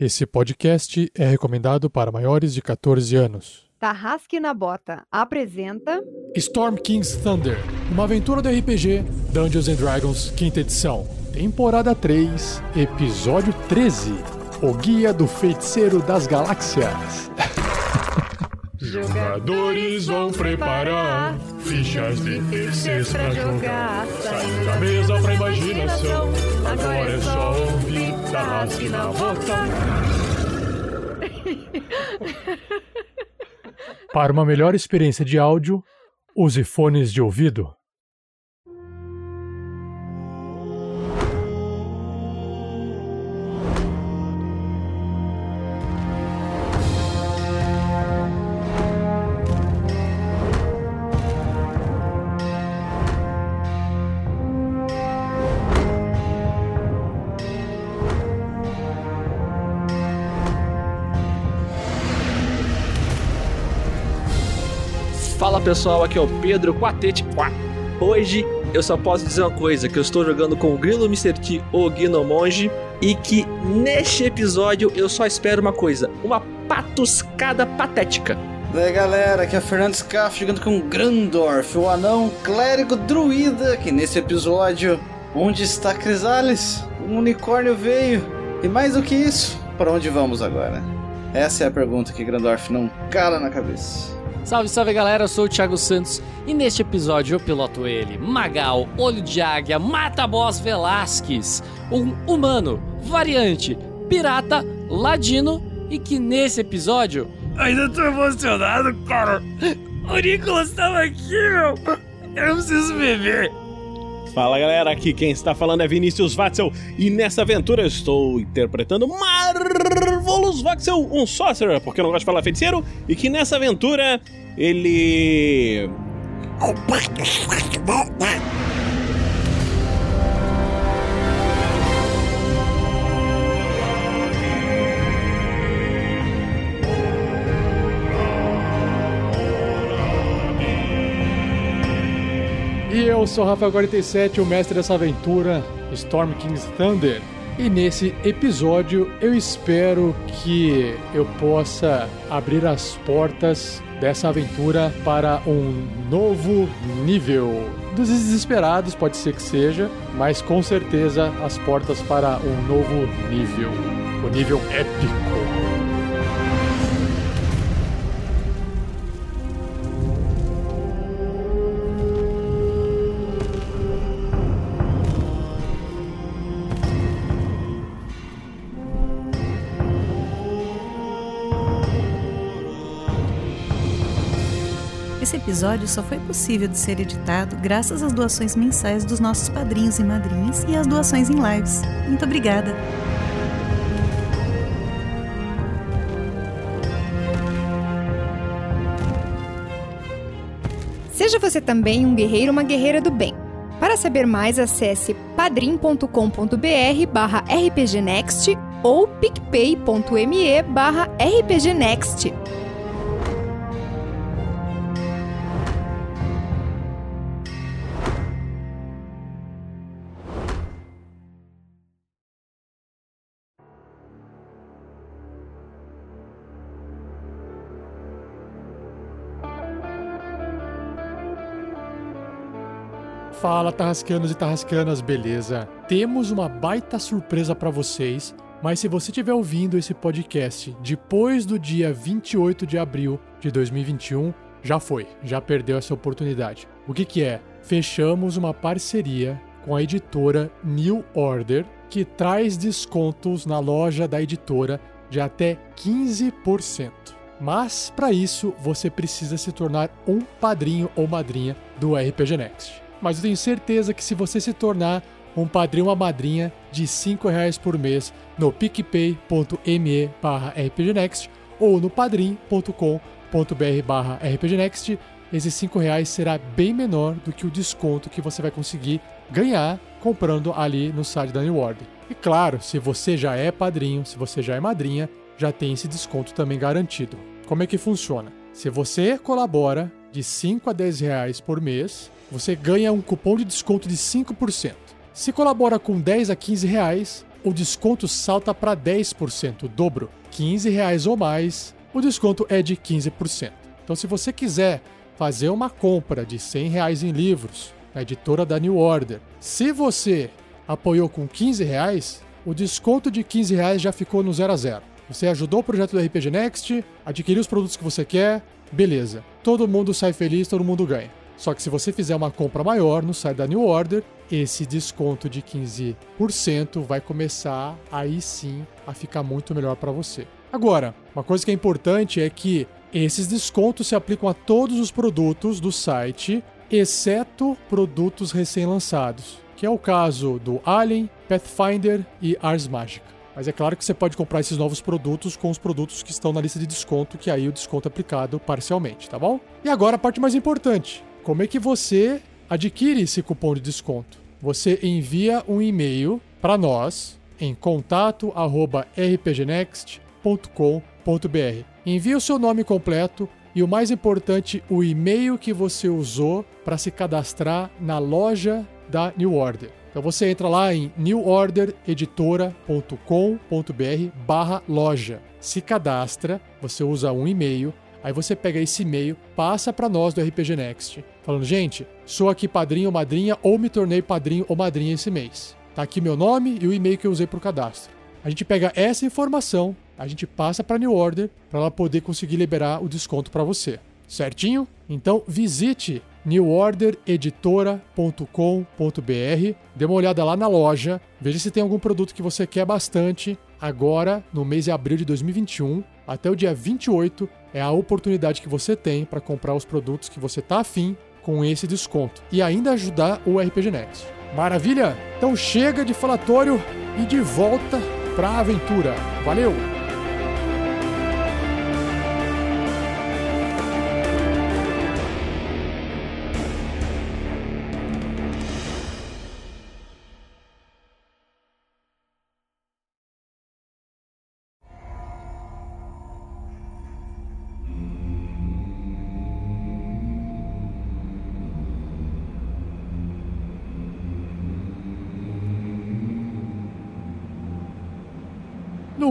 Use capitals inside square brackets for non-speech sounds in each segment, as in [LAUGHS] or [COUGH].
Esse podcast é recomendado para maiores de 14 anos. Tarrasque na Bota apresenta Storm King's Thunder, uma aventura do RPG Dungeons and Dragons, quinta edição, temporada 3, episódio 13. O Guia do Feiticeiro das Galáxias. [LAUGHS] Jogadores vão preparar fichas de terceiros pra jogar. Saindo da mesa pra imaginação. Agora é só ouvir Tarrasque na bota. Para uma melhor experiência de áudio, use fones de ouvido. Pessoal, aqui é o Pedro Quatete. Hoje eu só posso dizer uma coisa, que eu estou jogando com o Grilo Mr. T, o Gnomonge, e que neste episódio eu só espero uma coisa, uma patuscada patética. Daí galera, aqui é Fernando Scaff jogando com Grandorf, o anão clérigo druida, que nesse episódio, onde está Crisales? Um unicórnio veio. E mais do que isso, para onde vamos agora? Essa é a pergunta que Grandorf não cala na cabeça. Salve, salve galera, eu sou o Thiago Santos e neste episódio eu piloto ele, Magal, Olho de Águia, Mata Boss Velasquez, um humano, variante, pirata, ladino e que nesse episódio. Ainda tô emocionado, cara! O Nicolas tava aqui, meu! Eu preciso beber! Fala galera, aqui quem está falando é Vinícius Watzel e nessa aventura eu estou interpretando Marvelous Voxel, um sorcerer, porque eu não gosto de falar feiticeiro, e que nessa aventura ele. E eu sou o Rafael47, o mestre dessa aventura, Storm King's Thunder. E nesse episódio eu espero que eu possa abrir as portas dessa aventura para um novo nível. Dos desesperados, pode ser que seja, mas com certeza as portas para um novo nível. O nível épico. Episódio só foi possível de ser editado graças às doações mensais dos nossos padrinhos e madrinhas e às doações em lives. Muito obrigada! Seja você também um guerreiro ou uma guerreira do bem. Para saber mais, acesse padrim.com.br barra rpgnext ou picpay.me barra rpgnext. Fala, tarrascanos e tarrascanas, beleza? Temos uma baita surpresa para vocês, mas se você estiver ouvindo esse podcast depois do dia 28 de abril de 2021, já foi, já perdeu essa oportunidade. O que, que é? Fechamos uma parceria com a editora New Order, que traz descontos na loja da editora de até 15%. Mas para isso você precisa se tornar um padrinho ou madrinha do RPG Next mas eu tenho certeza que se você se tornar um padrinho ou madrinha de R$ reais por mês no picpay.me barra rpgnext ou no padrim.com.br barra rpgnext, esses R$ reais será bem menor do que o desconto que você vai conseguir ganhar comprando ali no site da New Order. E claro, se você já é padrinho, se você já é madrinha, já tem esse desconto também garantido. Como é que funciona? Se você colabora de 5 a 10 reais por mês, você ganha um cupom de desconto de 5%. Se colabora com 10 a 15 reais, o desconto salta para 10%, o dobro. 15 reais ou mais, o desconto é de 15%. Então, se você quiser fazer uma compra de 100 reais em livros, na editora da New Order, se você apoiou com 15 reais, o desconto de 15 reais já ficou no 0 a 0. Você ajudou o projeto do RPG Next, adquiriu os produtos que você quer, beleza. Todo mundo sai feliz, todo mundo ganha. Só que se você fizer uma compra maior no site da New Order, esse desconto de 15% vai começar aí sim a ficar muito melhor para você. Agora, uma coisa que é importante é que esses descontos se aplicam a todos os produtos do site, exceto produtos recém-lançados, que é o caso do Alien, Pathfinder e Ars Magica. Mas é claro que você pode comprar esses novos produtos com os produtos que estão na lista de desconto, que aí o desconto é aplicado parcialmente, tá bom? E agora a parte mais importante. Como é que você adquire esse cupom de desconto? Você envia um e-mail para nós em contato@rpgnext.com.br. Envie o seu nome completo e o mais importante, o e-mail que você usou para se cadastrar na loja da New Order. Então você entra lá em newordereditora.com.br/loja. Se cadastra, você usa um e-mail Aí você pega esse e-mail, passa para nós do RPG Next, falando: gente, sou aqui padrinho ou madrinha ou me tornei padrinho ou madrinha esse mês. Tá aqui meu nome e o e-mail que eu usei para o cadastro. A gente pega essa informação, a gente passa para New Order para ela poder conseguir liberar o desconto para você. Certinho? Então visite newordereditora.com.br, dê uma olhada lá na loja, veja se tem algum produto que você quer bastante. Agora, no mês de abril de 2021, até o dia 28, é a oportunidade que você tem para comprar os produtos que você tá afim com esse desconto e ainda ajudar o RPG Next. Maravilha? Então chega de falatório e de volta para a aventura. Valeu!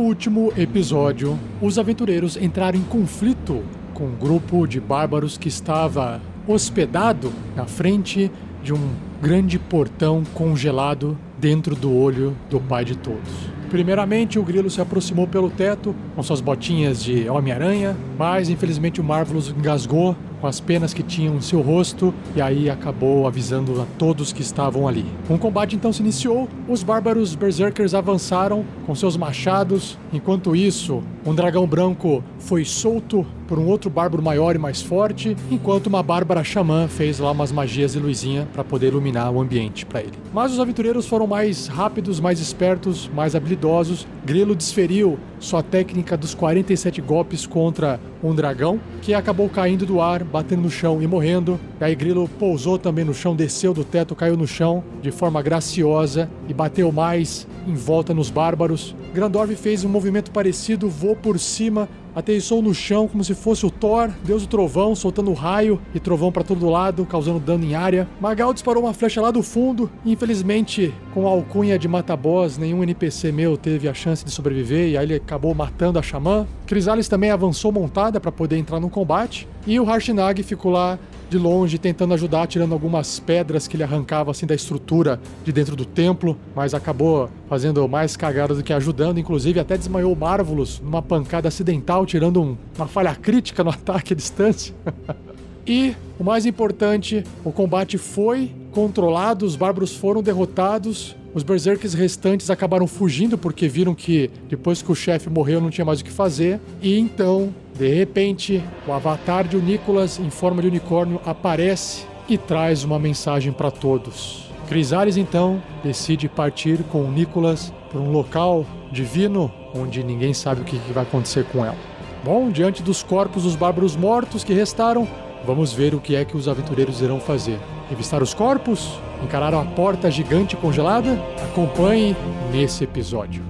Último episódio, os aventureiros entraram em conflito com um grupo de bárbaros que estava hospedado na frente de um grande portão congelado dentro do olho do pai de todos. Primeiramente, o grilo se aproximou pelo teto com suas botinhas de Homem-Aranha, mas infelizmente o Marvelous engasgou com as penas que tinham em seu rosto e aí acabou avisando a todos que estavam ali. O combate então se iniciou, os bárbaros berserkers avançaram com seus machados, enquanto isso, um dragão branco foi solto por um outro bárbaro maior e mais forte, enquanto uma bárbara xamã fez lá umas magias de luzinha para poder iluminar o ambiente para ele. Mas os aventureiros foram mais rápidos, mais espertos, mais habilidosos. Grilo desferiu sua técnica dos 47 golpes contra um dragão, que acabou caindo do ar, batendo no chão e morrendo. E aí Grilo pousou também no chão, desceu do teto, caiu no chão de forma graciosa e bateu mais em volta nos bárbaros. Grandorf fez um movimento parecido, voou por cima, aterrissou no chão como se fosse o Thor, Deus do Trovão, soltando raio e trovão para todo lado, causando dano em área. Magal disparou uma flecha lá do fundo e, infelizmente, com a alcunha de mata-boss, nenhum NPC meu teve a chance de sobreviver e aí ele acabou matando a xamã. Crisales também avançou montada para poder entrar no combate e o Harshnag ficou lá de longe, tentando ajudar, tirando algumas pedras que ele arrancava assim da estrutura de dentro do templo, mas acabou fazendo mais cagada do que ajudando, inclusive até desmaiou o numa pancada acidental, tirando um, uma falha crítica no [LAUGHS] ataque à distância. [LAUGHS] e o mais importante, o combate foi controlado, os bárbaros foram derrotados. Os berserkers restantes acabaram fugindo porque viram que depois que o chefe morreu não tinha mais o que fazer. E então, de repente, o avatar de Nicholas em forma de unicórnio aparece e traz uma mensagem para todos. Crisales então decide partir com o Nicholas para um local divino onde ninguém sabe o que vai acontecer com ela. Bom, diante dos corpos dos bárbaros mortos que restaram, vamos ver o que é que os aventureiros irão fazer. Revistar os corpos? Encararam a porta gigante congelada? Acompanhe nesse episódio.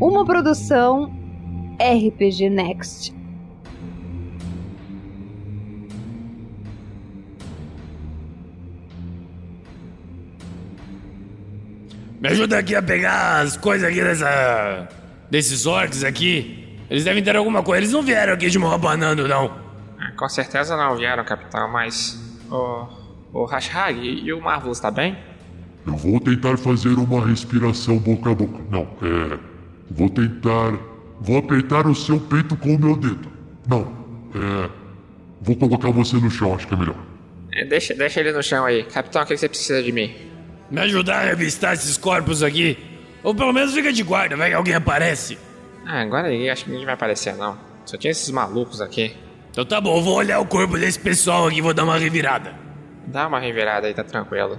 Uma produção RPG Next. Me ajuda aqui a pegar as coisas aqui dessa. desses orcs aqui. Eles devem ter alguma coisa. Eles não vieram aqui de mão abanando, não. Ah, Com certeza não vieram, capitão, mas. O. O Hashhag e o Marvelous tá bem? Eu vou tentar fazer uma respiração boca a boca. Não, é. Vou tentar. Vou apertar o seu peito com o meu dedo. Não, é. Vou colocar você no chão, acho que é melhor. É, deixa, deixa ele no chão aí. Capitão, o que você precisa de mim? Me ajudar a revistar esses corpos aqui. Ou pelo menos fica de guarda, vai que alguém aparece. Ah, agora aí acho que ninguém vai aparecer, não. Só tinha esses malucos aqui. Então tá bom, eu vou olhar o corpo desse pessoal aqui e vou dar uma revirada. Dá uma revirada aí, tá tranquilo.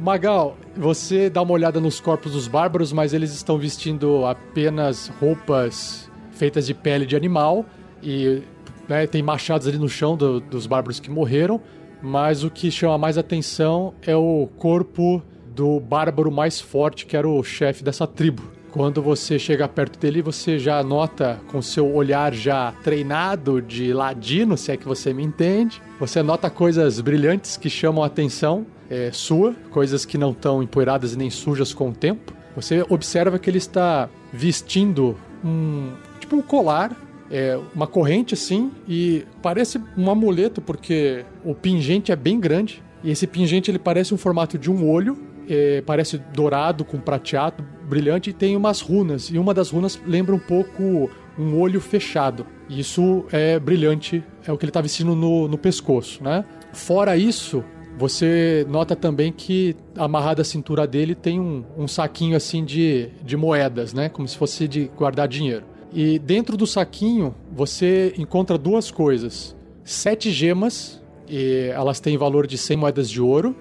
Magal, você dá uma olhada nos corpos dos bárbaros, mas eles estão vestindo apenas roupas feitas de pele de animal e né, tem machados ali no chão do- dos bárbaros que morreram. Mas o que chama mais atenção é o corpo do bárbaro mais forte, que era o chefe dessa tribo. Quando você chega perto dele, você já nota com seu olhar já treinado de ladino, se é que você me entende. Você nota coisas brilhantes que chamam a atenção é, sua, coisas que não estão empoeiradas nem sujas com o tempo. Você observa que ele está vestindo um tipo um colar, é, uma corrente assim, e parece um amuleto porque o pingente é bem grande. E esse pingente ele parece um formato de um olho, é, parece dourado com prateado, brilhante e tem umas runas. E uma das runas lembra um pouco um olho fechado. E Isso é brilhante, é o que ele está vestindo no, no pescoço, né? Fora isso, você nota também que amarrado à cintura dele tem um, um saquinho assim de, de moedas, né? Como se fosse de guardar dinheiro. E dentro do saquinho você encontra duas coisas: sete gemas, e elas têm valor de 100 moedas de ouro.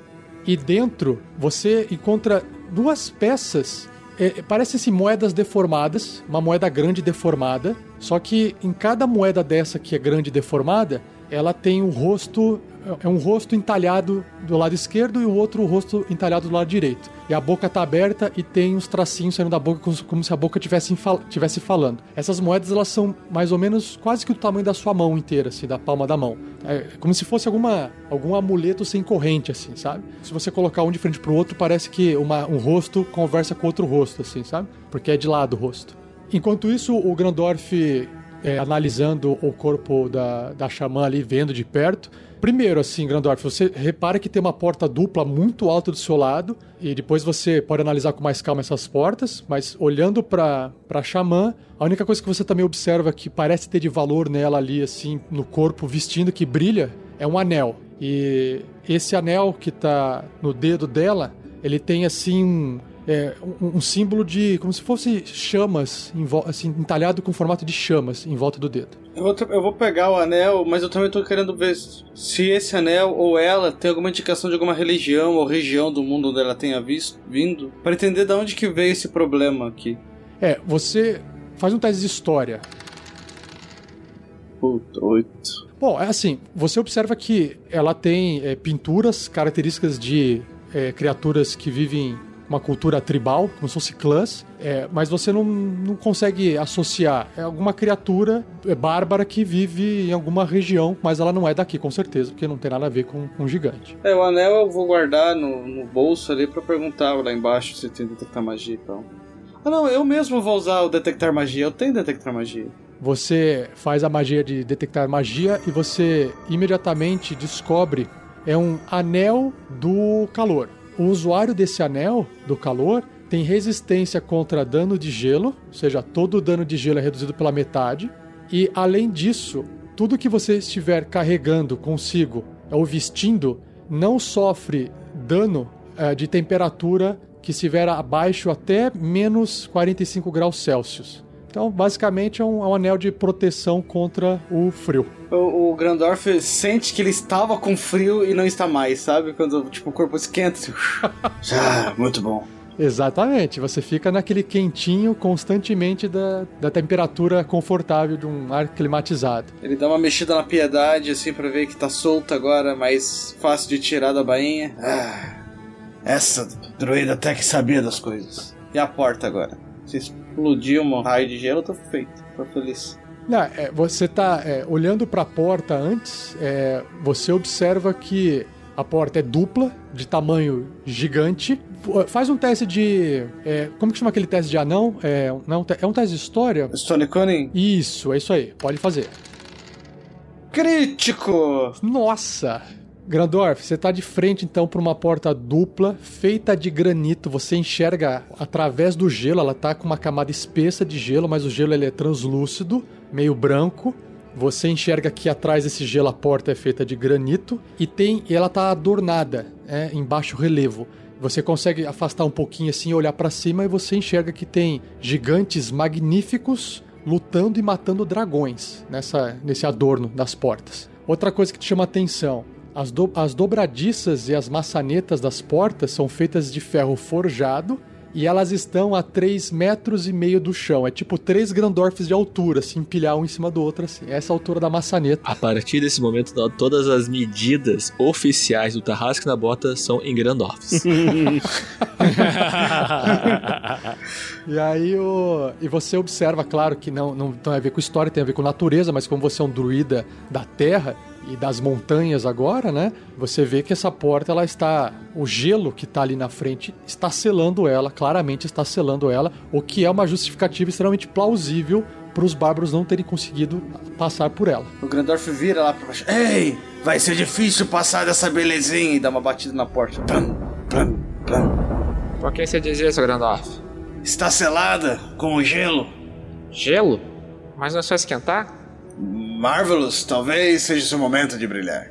E dentro você encontra duas peças. é, parece assim, moedas deformadas, uma moeda grande deformada. Só que em cada moeda dessa que é grande deformada, ela tem um rosto. É um rosto entalhado do lado esquerdo e o outro rosto entalhado do lado direito. E a boca tá aberta e tem uns tracinhos saindo da boca como, se a boca tivesse, tivesse falando. Essas moedas elas são mais ou menos quase que do tamanho da sua mão inteira, assim, da palma da mão. É como se fosse alguma, algum amuleto sem corrente, assim, sabe? Se você colocar um de frente pro outro, parece que uma, um rosto conversa com outro rosto, assim, sabe? Porque é de lado o rosto. Enquanto isso, o Grandorf é, analisando o corpo da, da xamã ali, vendo de perto. Primeiro, assim, Grandorf, você repara que tem uma porta dupla muito alta do seu lado, e depois você pode analisar com mais calma essas portas, mas olhando pra, pra xamã, a única coisa que você também observa que parece ter de valor nela ali, assim, no corpo, vestindo, que brilha, é um anel. E esse anel que tá no dedo dela, ele tem, assim, é, um, um símbolo de. como se fosse chamas, assim, entalhado com formato de chamas em volta do dedo. Eu vou, eu vou pegar o anel, mas eu também tô querendo ver se esse anel ou ela tem alguma indicação de alguma religião ou região do mundo onde ela tenha visto, vindo, para entender de onde que veio esse problema aqui. É, você faz um teste de história. Puta, oito. Bom, é assim, você observa que ela tem é, pinturas características de é, criaturas que vivem uma cultura tribal, como se fosse clãs, é, mas você não, não consegue associar. É alguma criatura é, bárbara que vive em alguma região, mas ela não é daqui, com certeza, porque não tem nada a ver com um gigante. É, o anel eu vou guardar no, no bolso ali pra perguntar lá embaixo se tem detectar magia e tal. Ah não, eu mesmo vou usar o detectar magia, eu tenho detectar magia. Você faz a magia de detectar magia e você imediatamente descobre é um anel do calor. O usuário desse anel do calor tem resistência contra dano de gelo, ou seja, todo o dano de gelo é reduzido pela metade. E além disso, tudo que você estiver carregando consigo ou vestindo não sofre dano eh, de temperatura que estiver abaixo até menos 45 graus Celsius. Então, basicamente, é um, é um anel de proteção contra o frio. O, o Grandorf sente que ele estava com frio e não está mais, sabe? Quando tipo, o corpo esquenta. Assim, [LAUGHS] ah, muito bom. Exatamente, você fica naquele quentinho constantemente da, da temperatura confortável de um ar climatizado. Ele dá uma mexida na piedade, assim, pra ver que tá solto agora, mais fácil de tirar da bainha. Ah, essa druida até que sabia das coisas. E a porta agora? Se explodir um raio de gelo, eu tô feito. Tô feliz. Não, é, você tá é, olhando para a porta antes, é, você observa que A porta é dupla, de tamanho gigante. Faz um teste de. é, como que chama aquele teste de anão? É, não, é um teste de história? Stone Cunning. Isso, é isso aí. Pode fazer. Crítico! Nossa! Grandorf, você tá de frente então para uma porta dupla, feita de granito. Você enxerga através do gelo, ela tá com uma camada espessa de gelo, mas o gelo ele é translúcido, meio branco. Você enxerga que atrás desse gelo a porta é feita de granito e tem, e ela tá adornada, é, em baixo relevo. Você consegue afastar um pouquinho assim, olhar para cima e você enxerga que tem gigantes magníficos lutando e matando dragões nessa, nesse adorno das portas. Outra coisa que te chama atenção: as, do- as dobradiças e as maçanetas das portas são feitas de ferro forjado e elas estão a 3 metros e meio do chão. É tipo três Grandorfs de altura, se empilhar um em cima do outro assim. Essa é a altura da maçaneta. A partir desse momento, to- todas as medidas oficiais do Tarrasque na Bota são em Grandorfs. [LAUGHS] E aí o. E você observa, claro, que não, não tem a ver com história, tem a ver com natureza, mas como você é um druida da terra e das montanhas agora, né? Você vê que essa porta ela está. O gelo que está ali na frente está selando ela, claramente está selando ela, o que é uma justificativa extremamente plausível para os bárbaros não terem conseguido passar por ela. O Grandorf vira lá pra baixo. Ei! Vai ser difícil passar dessa belezinha e dá uma batida na porta. Plam, plam, plam. Por que você diz isso, Grandorf? Está selada com o gelo. Gelo? Mas não é só esquentar? Marvelous, talvez seja seu momento de brilhar.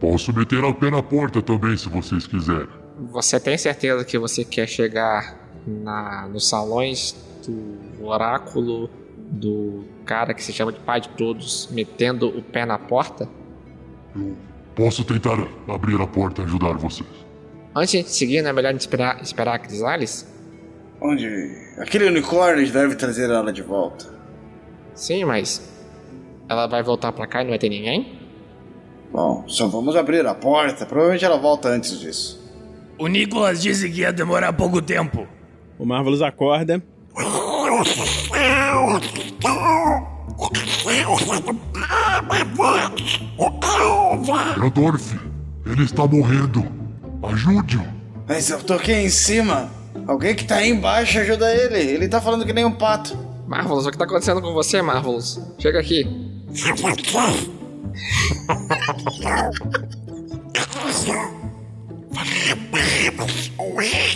Posso meter o pé na porta também, se vocês quiserem. Você tem certeza que você quer chegar na, nos salões do oráculo do cara que se chama de pai de todos, metendo o pé na porta? Eu posso tentar abrir a porta e ajudar vocês. Antes de a gente seguir, não é melhor a gente esperar, esperar a Crisales? Onde. Aquele unicórnio deve trazer ela de volta. Sim, mas ela vai voltar pra cá e não vai ter ninguém? Bom, só vamos abrir a porta. Provavelmente ela volta antes disso. O Nicolas disse que ia demorar pouco tempo. O Marvelous acorda. Grandorf, ele está morrendo. Ajude-o. Mas eu tô aqui em cima. Alguém que tá aí embaixo ajuda ele. Ele tá falando que nem um pato. Marvelous, o que tá acontecendo com você, Marvelous? Chega aqui.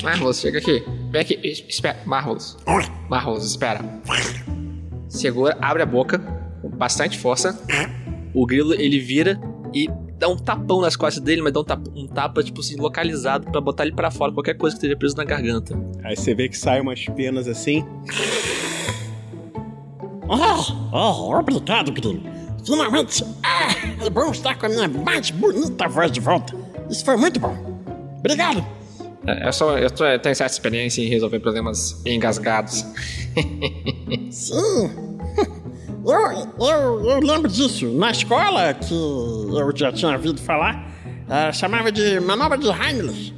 Marvelous, chega aqui. Vem aqui. Es- Espera. Marvelous. Marvelous, espera. Segura, abre a boca com bastante força. O grilo ele vira e dá um tapão nas costas dele, mas dá um tapa, um tapa tipo assim, localizado pra botar ele pra fora, qualquer coisa que esteja preso na garganta. Aí você vê que sai umas penas assim. Oh, oh, obrigado, Grilo. Finalmente, ah, é bom estar com a minha mais bonita voz de volta. Isso foi muito bom. Obrigado. É, Eu, sou, eu, tô- eu tenho certa experiência em resolver problemas engasgados. Sim. [LAUGHS] Eu, eu, eu lembro disso. Na escola, que eu já tinha ouvido falar, ah, chamava de manobra de Heimlich.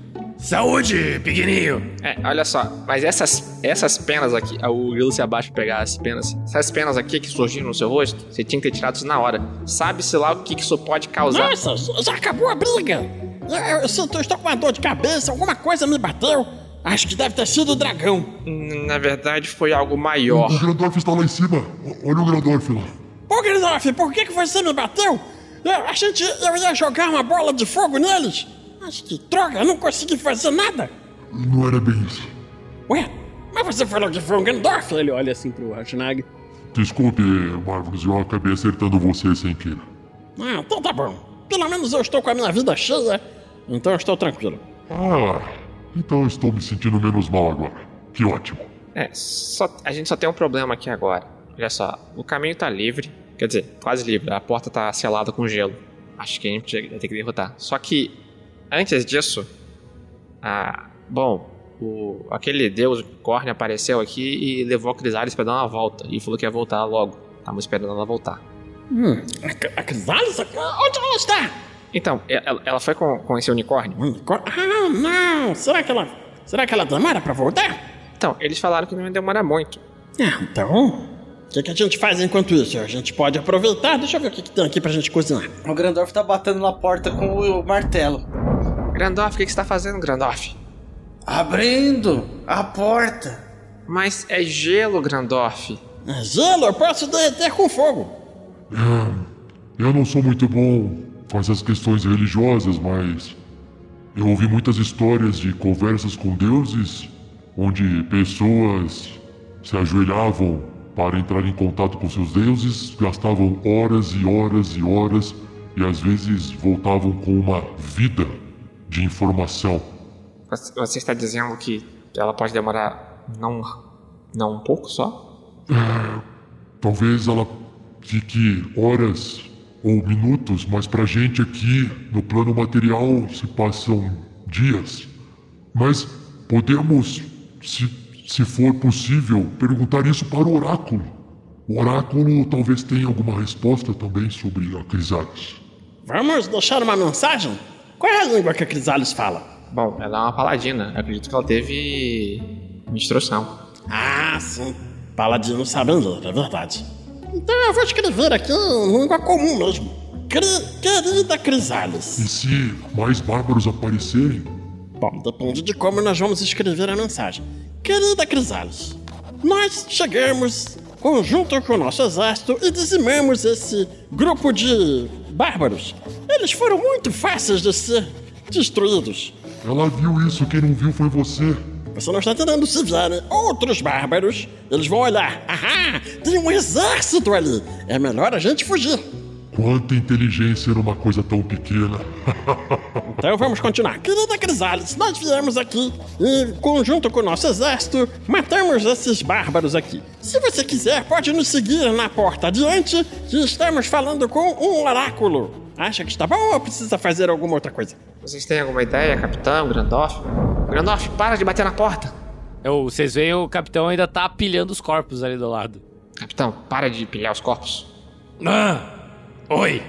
Saúde, pequenininho. É, olha só, mas essas, essas penas aqui, ah, o grilo se abaixa pra pegar as penas. Essas penas aqui que surgiram no seu rosto, você tinha que ter tirado isso na hora. Sabe-se lá o que, que isso pode causar? Nossa, já acabou a briga. Eu, eu, eu sinto, eu estou com uma dor de cabeça, alguma coisa me bateu. Acho que deve ter sido o dragão. Na verdade, foi algo maior. O Grandorf está lá em cima. O- Olha o Grandorf lá. Ô, Gridorf, por que, que você me bateu? Eu, a gente, eu ia jogar uma bola de fogo neles. Mas que droga, eu não consegui fazer nada. Não era bem isso. Ué, mas você falou que foi um Gandorf. Ele olha assim pro Rashnag. Desculpe, Marvelous, eu acabei acertando você sem querer. Ah, então tá bom. Pelo menos eu estou com a minha vida cheia, então eu estou tranquilo. Ah, então eu estou me sentindo menos mal agora. Que ótimo. É, só, a gente só tem um problema aqui agora. Olha só, o caminho tá livre. Quer dizer, quase livre. A porta tá selada com gelo. Acho que a gente vai ter que derrotar. Só que, antes disso, ah, bom, o, aquele deus unicórnio apareceu aqui e levou a Crisales pra dar uma volta. E falou que ia voltar logo. Estamos esperando ela voltar. Hum, a, a Crisalis? Onde ela está? Então, ela, ela foi com, com esse unicórnio? Unicórnio? Ah, não. Será que ela, será que ela demora pra voltar? Então, eles falaram que não ia demorar muito. Ah, então... O que, que a gente faz enquanto isso? A gente pode aproveitar. Deixa eu ver o que, que tem aqui pra gente cozinhar. O Grandorf tá batendo na porta com o martelo. Grandorf, o que, que você tá fazendo, Grandorf? Abrindo a porta. Mas é gelo, Grandorf. É Gelo, eu posso derreter com fogo. É, eu não sou muito bom com essas questões religiosas, mas eu ouvi muitas histórias de conversas com deuses onde pessoas se ajoelhavam para entrar em contato com seus deuses, gastavam horas e horas e horas e às vezes voltavam com uma vida de informação. Você está dizendo que ela pode demorar não, não um pouco só? Talvez ela fique horas ou minutos, mas pra gente aqui no plano material se passam dias. Mas podemos, se, se for possível, perguntar isso para o oráculo. O oráculo talvez tenha alguma resposta também sobre a Crisales. Vamos deixar uma mensagem? Qual é a língua que a Crisales fala? Bom, ela é uma paladina. Eu acredito que ela teve instrução. Ah, sim. Paladinos sabem ler, é verdade. Então eu vou escrever aqui em língua comum mesmo. Cri- querida Crisales. E se mais bárbaros aparecerem, Bom, depende de como nós vamos escrever a mensagem. Querida Crisales, nós chegamos conjunto com o nosso exército e dizimamos esse grupo de bárbaros. Eles foram muito fáceis de ser destruídos. ela viu isso, quem não viu foi você. Você não está entendendo se vierem outros bárbaros, eles vão olhar. Ahá, tem um exército ali. É melhor a gente fugir. Quanta inteligência numa coisa tão pequena. [LAUGHS] Então vamos continuar. Querida Crisales, nós viemos aqui e, conjunto com o nosso exército, matamos esses bárbaros aqui. Se você quiser, pode nos seguir na porta adiante, que estamos falando com um oráculo. Acha que está bom ou precisa fazer alguma outra coisa? Vocês têm alguma ideia, capitão, Grandorf? Grandorf, para de bater na porta! Eu, vocês veem o capitão ainda tá pilhando os corpos ali do lado. Capitão, para de pilhar os corpos. Ah! Oi!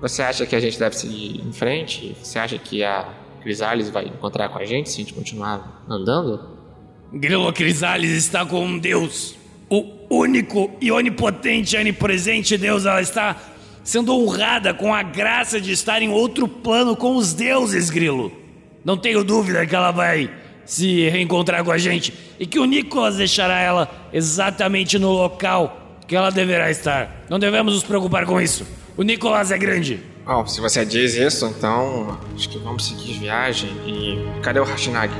Você acha que a gente deve seguir em frente? Você acha que a Crisales vai encontrar com a gente se a gente continuar andando? Grilo Crisales está com um Deus. O único e onipotente, onipresente Deus. Ela está sendo honrada com a graça de estar em outro plano com os deuses, Grilo. Não tenho dúvida que ela vai se reencontrar com a gente e que o Nicolas deixará ela exatamente no local que ela deverá estar. Não devemos nos preocupar com isso. O Nicolas é grande. Bom, se você diz isso, então acho que vamos seguir viagem e. Cadê o Hashinag?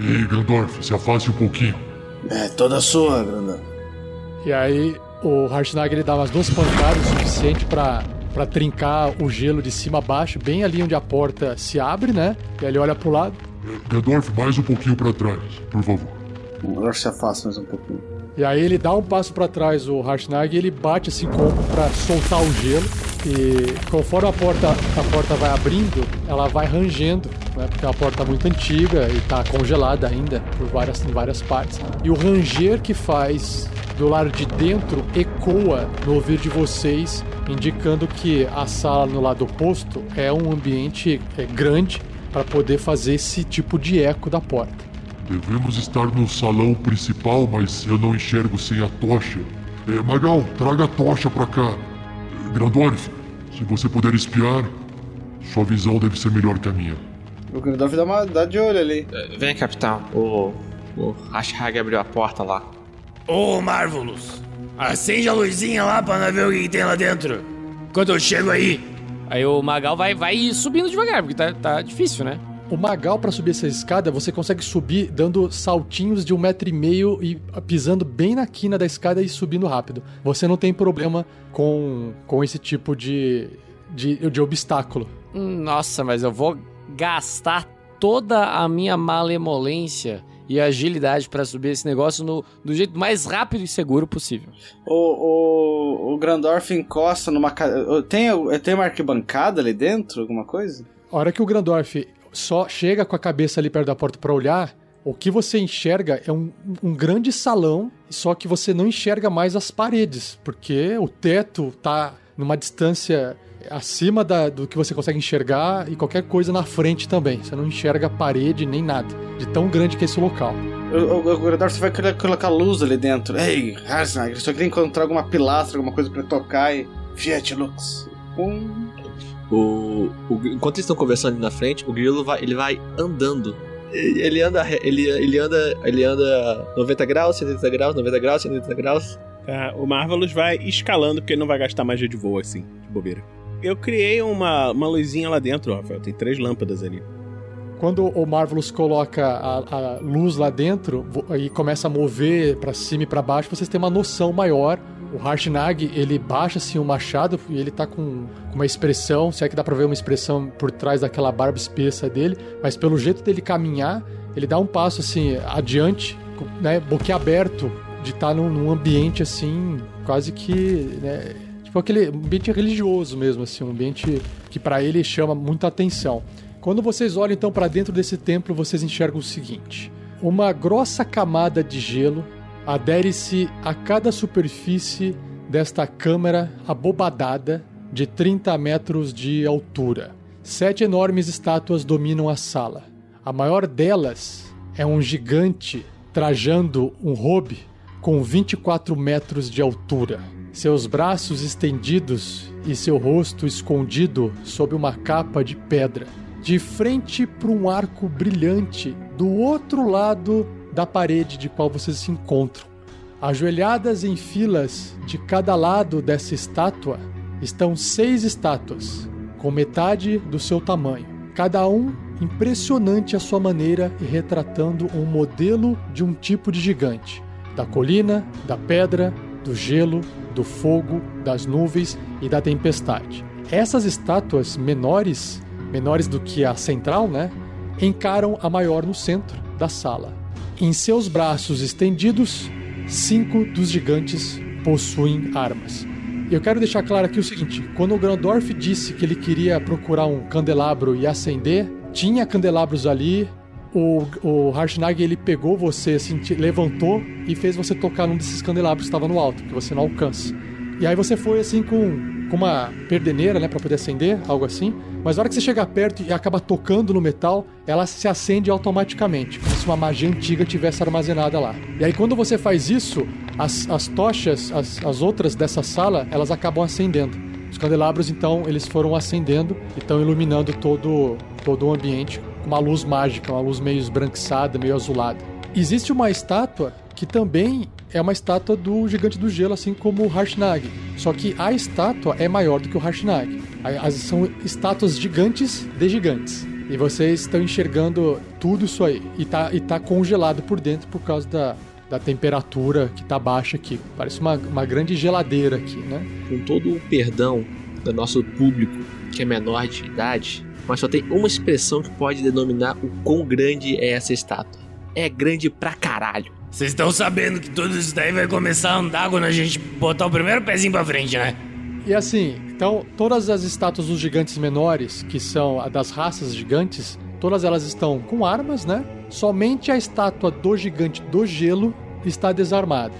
Ei, Gandorf, se afaste um pouquinho. É toda sua, Grandão. E aí o Harshnag ele dá umas duas pancadas o suficiente pra, pra trincar o gelo de cima a baixo, bem ali onde a porta se abre, né? E aí ele olha pro lado. Gandorf, mais um pouquinho pra trás, por favor. Agora se afasta mais um pouquinho. E aí ele dá um passo pra trás o Harshnag e ele bate assim com o ombro pra soltar o gelo. E conforme a porta, a porta vai abrindo, ela vai rangendo, né? Porque a porta tá muito antiga e tá congelada ainda por várias, em várias partes. E o ranger que faz do lado de dentro ecoa no ouvido de vocês, indicando que a sala no lado oposto é um ambiente é, grande para poder fazer esse tipo de eco da porta. Devemos estar no salão principal, mas eu não enxergo sem a tocha. É, Magal, traga a tocha pra cá. É, Grandorf, se você puder espiar, sua visão deve ser melhor que a minha. O Grandorf dá, uma, dá de olho ali. Eh, Vem, capitão. O. O Hashinag abriu a porta lá. Ô, Marvelous, acende a luzinha lá pra nós ver o que que tem lá dentro. Quando eu chego aí. Aí o Magal vai, vai subindo devagar, porque tá, tá difícil, né? O Magal, para subir essa escada, você consegue subir dando saltinhos de um metro e meio e pisando bem na quina da escada e subindo rápido. Você não tem problema com, com esse tipo de, de, de obstáculo. Hum, Nossa, mas eu vou gastar toda a minha malemolência e agilidade pra subir esse negócio no, do jeito mais rápido e seguro possível. O, o, o Grandorf encosta numa. Tem, tem uma arquibancada ali dentro? Alguma coisa? A hora que o Grandorf só chega com a cabeça ali perto da porta para olhar, o que você enxerga é um, um grande salão, só que você não enxerga mais as paredes, porque o teto tá numa distância acima da- do que você consegue enxergar e qualquer coisa na frente também. Você não enxerga a parede nem nada, de tão grande que é esse local. o, Grandorf você vai querer colocar luz ali dentro. Ei, Harsnag, só queria encontrar alguma pilastra, alguma coisa pra tocar e. Fiat Lux. Um. O, o- enquanto eles estão conversando ali na frente, o grilo vai, ele vai andando. Ele anda, ele, ele anda, ele anda 90 graus, 70 graus, 90 graus, 70 graus. Tá, o Marvelous vai escalando porque ele não vai gastar magia de voo assim, de bobeira. Eu criei uma, uma luzinha lá dentro, Rafael. Tem três lâmpadas ali. Quando o Marvelous coloca a, a luz lá dentro e começa a mover pra cima e pra baixo, vocês têm uma noção maior. O Harshnag, ele baixa assim o machado e ele tá com, uma expressão, se é que dá pra ver uma expressão por trás daquela barba espessa dele, mas pelo jeito dele caminhar, ele dá um passo assim adiante, né, boquiaberto, de estar num, num ambiente assim, quase que, né, tipo aquele ambiente religioso mesmo, assim, um ambiente que pra ele chama muita atenção. Quando vocês olham então para dentro desse templo, vocês enxergam o seguinte: uma grossa camada de gelo adere-se a cada superfície desta câmara abobadada de 30 metros de altura. Sete enormes estátuas dominam a sala. A maior delas é um gigante trajando um robe com 24 metros de altura. Seus braços estendidos e seu rosto escondido sob uma capa de pedra de frente para um arco brilhante do outro lado da parede de qual vocês se encontram. Ajoelhadas em filas de cada lado dessa estátua estão seis estátuas, com metade do seu tamanho, cada um impressionante à sua maneira e retratando um modelo de um tipo de gigante: da colina, da pedra, do gelo, do fogo, das nuvens e da tempestade. Essas estátuas menores menores do que a central, né? Encaram a maior no centro da sala. Em seus braços estendidos, cinco dos gigantes possuem armas. Eu quero deixar claro aqui o seguinte: quando o Grandorf disse que ele queria procurar um candelabro e acender, tinha candelabros ali. O, o Harshnag ele pegou você, assim, levantou e fez você tocar num desses candelabros que estava no alto, que você não alcança. E aí você foi assim com, com uma perdeneira, né, para poder acender, algo assim. Mas na hora que você chega perto e acaba tocando no metal, ela se acende automaticamente, como se uma magia antiga tivesse armazenada lá. E aí quando você faz isso, as, as tochas, as, as outras dessa sala, elas acabam acendendo. Os candelabros, então, eles foram acendendo e estão iluminando todo, todo o ambiente com uma luz mágica, uma luz meio esbranquiçada, meio azulada. Existe uma estátua que também é uma estátua do Gigante do Gelo, assim como o Harshnag. Só que a estátua é maior do que o Harshnag. São estátuas gigantes de gigantes. E vocês estão enxergando tudo isso aí. E tá, e tá congelado por dentro por causa da, da temperatura que tá baixa aqui. Parece uma, uma grande geladeira aqui, né? Com todo o perdão do nosso público que é menor de idade, mas só tem uma expressão que pode denominar o quão grande é essa estátua. É grande pra caralho. Vocês estão sabendo que tudo isso daí vai começar a andar quando a gente botar o primeiro pezinho pra frente, né? E assim, então todas as estátuas dos gigantes menores, que são a das raças gigantes, todas elas estão com armas, né? Somente a estátua do gigante do gelo está desarmada.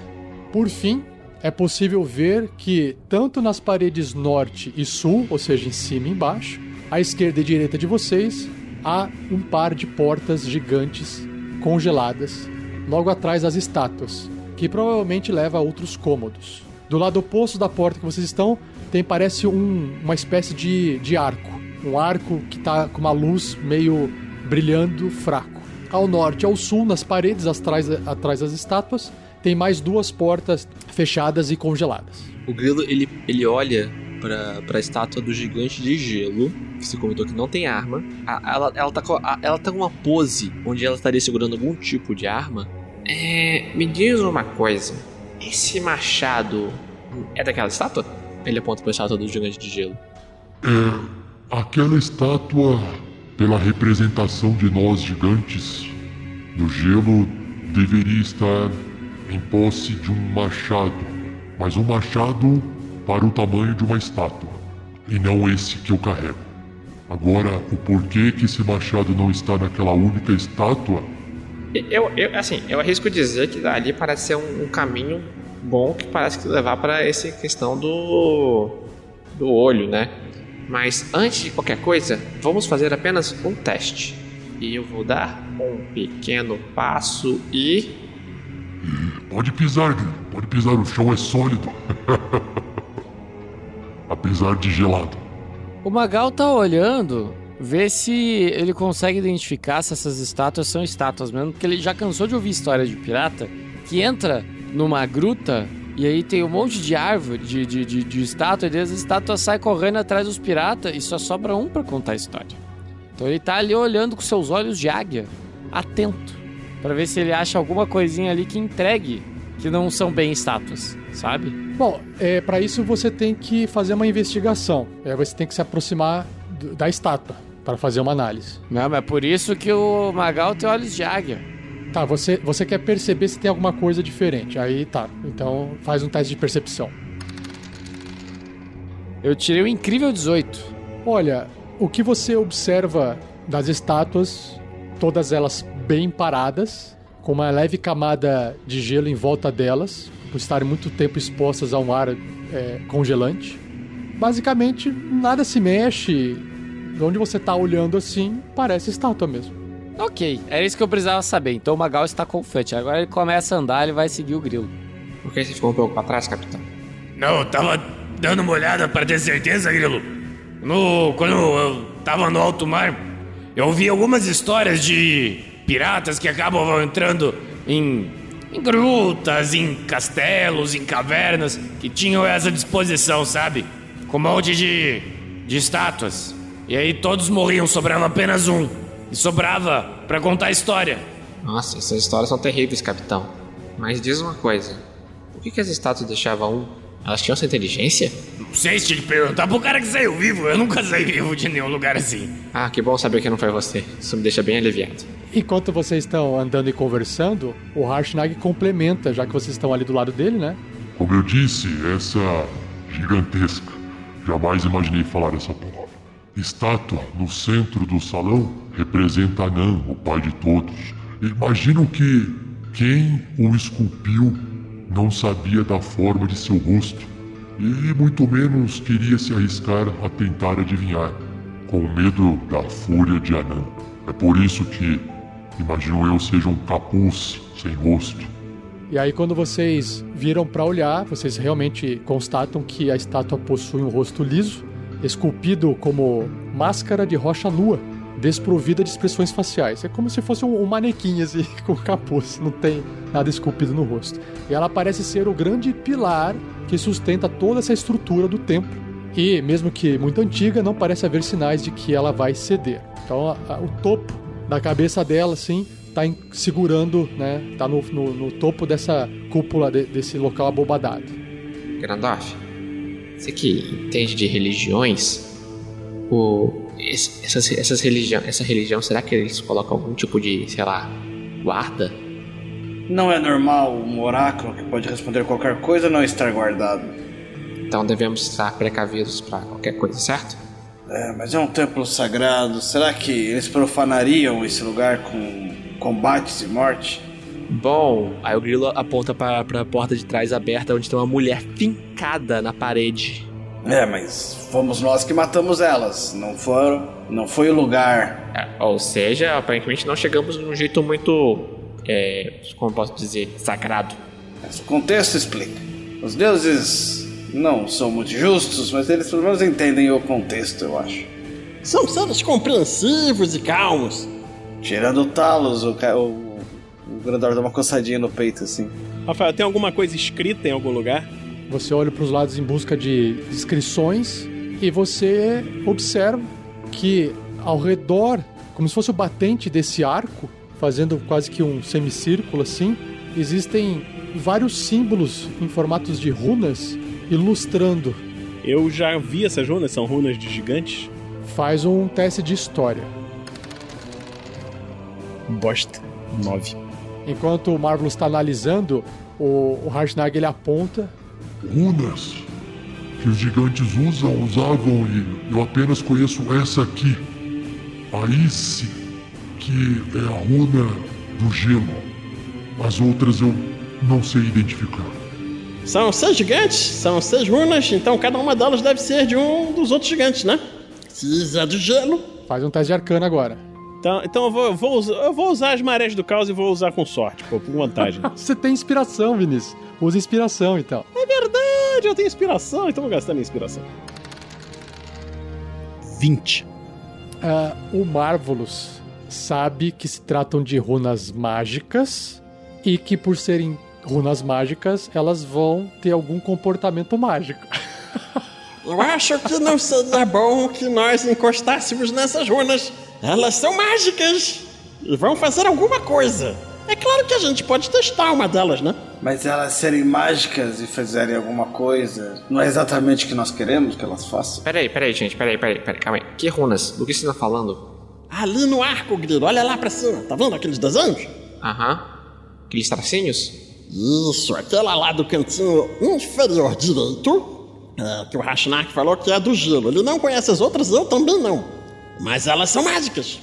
Por fim, é possível ver que tanto nas paredes norte e sul, ou seja, em cima e embaixo, à esquerda e direita de vocês, há um par de portas gigantes congeladas logo atrás das estátuas, que provavelmente leva a outros cômodos. Do lado oposto da porta que vocês estão, tem parece um- uma espécie de, de arco. Um arco que está com uma luz meio brilhando fraco. Ao norte e ao sul, nas paredes atrás, atrás das estátuas, tem mais duas portas fechadas e congeladas. O grilo ele, ele olha pra, pra estátua do gigante de gelo, que você comentou que não tem arma. A- ela, ela, tá com, a- ela tá com uma pose onde ela estaria segurando algum tipo de arma. É, me diz uma coisa. Esse machado é daquela estátua? Ele aponta pra estátua do gigante de gelo. É. Aquela estátua, pela representação de nós gigantes do gelo, deveria estar em posse de um machado. Mas um machado para o tamanho de uma estátua. E não esse que eu carrego. Agora, o porquê que esse machado não está naquela única estátua Eu, eu, assim, eu arrisco dizer que ali parece ser um, um caminho bom que parece que levar para essa questão do do olho, né? Mas antes de qualquer coisa, vamos fazer apenas um teste. E eu vou dar um pequeno passo e. Pode pisar, Grilo. Pode pisar, o chão é sólido. [LAUGHS] Apesar de gelado. O Magal tá olhando, vê se ele consegue identificar se essas estátuas são estátuas mesmo, porque ele já cansou de ouvir histórias de pirata que entra numa gruta e aí tem um monte de árvore, de, de, de, de estátua, e as estátuas saem correndo atrás dos piratas e só sobra um pra contar a história. Então ele tá ali olhando com seus olhos de águia, atento, pra ver se ele acha alguma coisinha ali que entregue que não são bem estátuas, sabe? Bom, é, para isso você tem que fazer uma investigação. É, você tem que se aproximar do- da estátua para fazer uma análise. Não, mas é por isso que o Magal tem olhos de águia. Tá, você, você quer perceber se tem alguma coisa diferente. Aí tá. Então faz um teste de percepção. Eu tirei um incrível 18. Olha, o que você observa das estátuas, todas elas bem paradas, com uma leve camada de gelo em volta delas, por estarem muito tempo expostas a um ar é, congelante. Basicamente, nada se mexe. De onde você tá olhando assim, parece estátua mesmo. Ok, era isso que eu precisava saber. Então o Magal está confiante. Agora ele começa a andar, ele vai seguir o grilo. Por que você ficou um pouco pra trás, capitão? Não, eu tava dando uma olhada pra ter certeza, Grilo. No, quando eu tava no alto mar, eu ouvi algumas histórias de piratas que acabam entrando em, em grutas, em castelos, em cavernas, que tinham essa disposição, sabe? Com um monte de, de estátuas. E aí todos morriam, sobrava apenas um. E sobrava pra contar a história. Nossa, essas histórias são terríveis, capitão. Mas diz uma coisa: por que, que as estátuas deixavam um? Elas tinham essa inteligência? Não sei se te perguntar pro cara que saiu vivo. Eu nunca saí vivo de nenhum lugar assim. Ah, que bom saber que não foi você. Isso me deixa bem aliviado. Enquanto vocês estão andando e conversando, o Harshnag complementa, já que vocês estão ali do lado dele, né? Como eu disse, essa gigantesca. Jamais imaginei falar essa palavra. Estátua no centro do salão representa Anan, o pai de todos. Imagino que quem o esculpiu não sabia da forma de seu rosto e muito menos queria se arriscar a tentar adivinhar, com medo da fúria de Anan. É por isso que imagino eu seja um capuz sem rosto. E aí, quando vocês viram para olhar, vocês realmente constatam que a estátua possui um rosto liso, esculpido como máscara de rocha nua, desprovida de expressões faciais. É como se fosse um, um manequim assim, [LAUGHS] com capuz, não tem nada esculpido no rosto. E ela parece ser o grande pilar que sustenta toda essa estrutura do templo. E, mesmo que muito antiga, não parece haver sinais de que ela vai ceder. Então, a- a- o topo da cabeça dela, assim, tá em- segurando, né? Tá no, no- no topo dessa cúpula de- desse local abobadado. Grandorf, você que entende de religiões, o, essas, essas religião, essa religião, será que eles colocam algum tipo de, sei lá, guarda? Não é normal um oráculo que pode responder qualquer coisa não estar guardado. Então devemos estar precavidos para qualquer coisa, certo? É, mas é um templo sagrado. Será que eles profanariam esse lugar com combates e morte? Bom, aí o grilo aponta pra, pra porta de trás aberta onde tem uma mulher fincada na parede. É, mas fomos nós que matamos elas. Não foram. Não foi o lugar. É, ou seja, aparentemente não chegamos de um jeito muito. É, como posso dizer? Sagrado. Mas o contexto explica. Os deuses não são muito justos, mas eles pelo menos entendem o contexto, eu acho. São seres compreensivos e calmos. Tirando o Talos, o, ca- o, o Grandor dá uma coçadinha no peito assim. Rafael, tem alguma coisa escrita em algum lugar? Você olha para os lados em busca de descrições e você observa que ao redor, como se fosse o batente desse arco, fazendo quase que um semicírculo assim, existem vários símbolos em formatos de runas ilustrando. Eu já vi essas runas, são runas de gigantes. Faz um teste de história. Bosta. 9. Enquanto o Marvelous está analisando, o, o Harshnag ele aponta. Runas que os gigantes usam, usavam e eu apenas conheço essa aqui. A Ice, que é a runa do gelo. As outras eu não sei identificar. São seis gigantes, são seis runas, então cada uma delas deve ser de um dos outros gigantes, né? Se é de gelo. Faz um teste de arcana agora. Então, então eu, vou, eu vou usar, eu vou usar as marés do caos e vou usar com sorte, pô, por vantagem. [LAUGHS] Você tem inspiração, Vinícius. Usa inspiração, então. é verdade, eu tenho inspiração, então vou gastar minha inspiração. 20. Ah, o Marvelous sabe que se tratam de runas mágicas e que por serem runas mágicas, elas vão ter algum comportamento mágico. Eu acho que não seria bom que nós encostássemos nessas runas. Elas são mágicas e vão fazer alguma coisa. É claro que a gente pode testar uma delas, né? Mas elas serem mágicas e fizerem alguma coisa, não é exatamente o que nós queremos que elas façam. Peraí, peraí, gente, peraí, peraí, peraí, calma aí. Que runas? Do que você tá falando? Ali no arco, Grilo, olha lá pra cima. Tá vendo aqueles desenhos? Aham. Aqueles tracinhos? Isso, aquela lá do cantinho inferior direito, é, que o Rashnak falou que é do gelo. Ele não conhece as outras, eu também não. Mas elas são mágicas.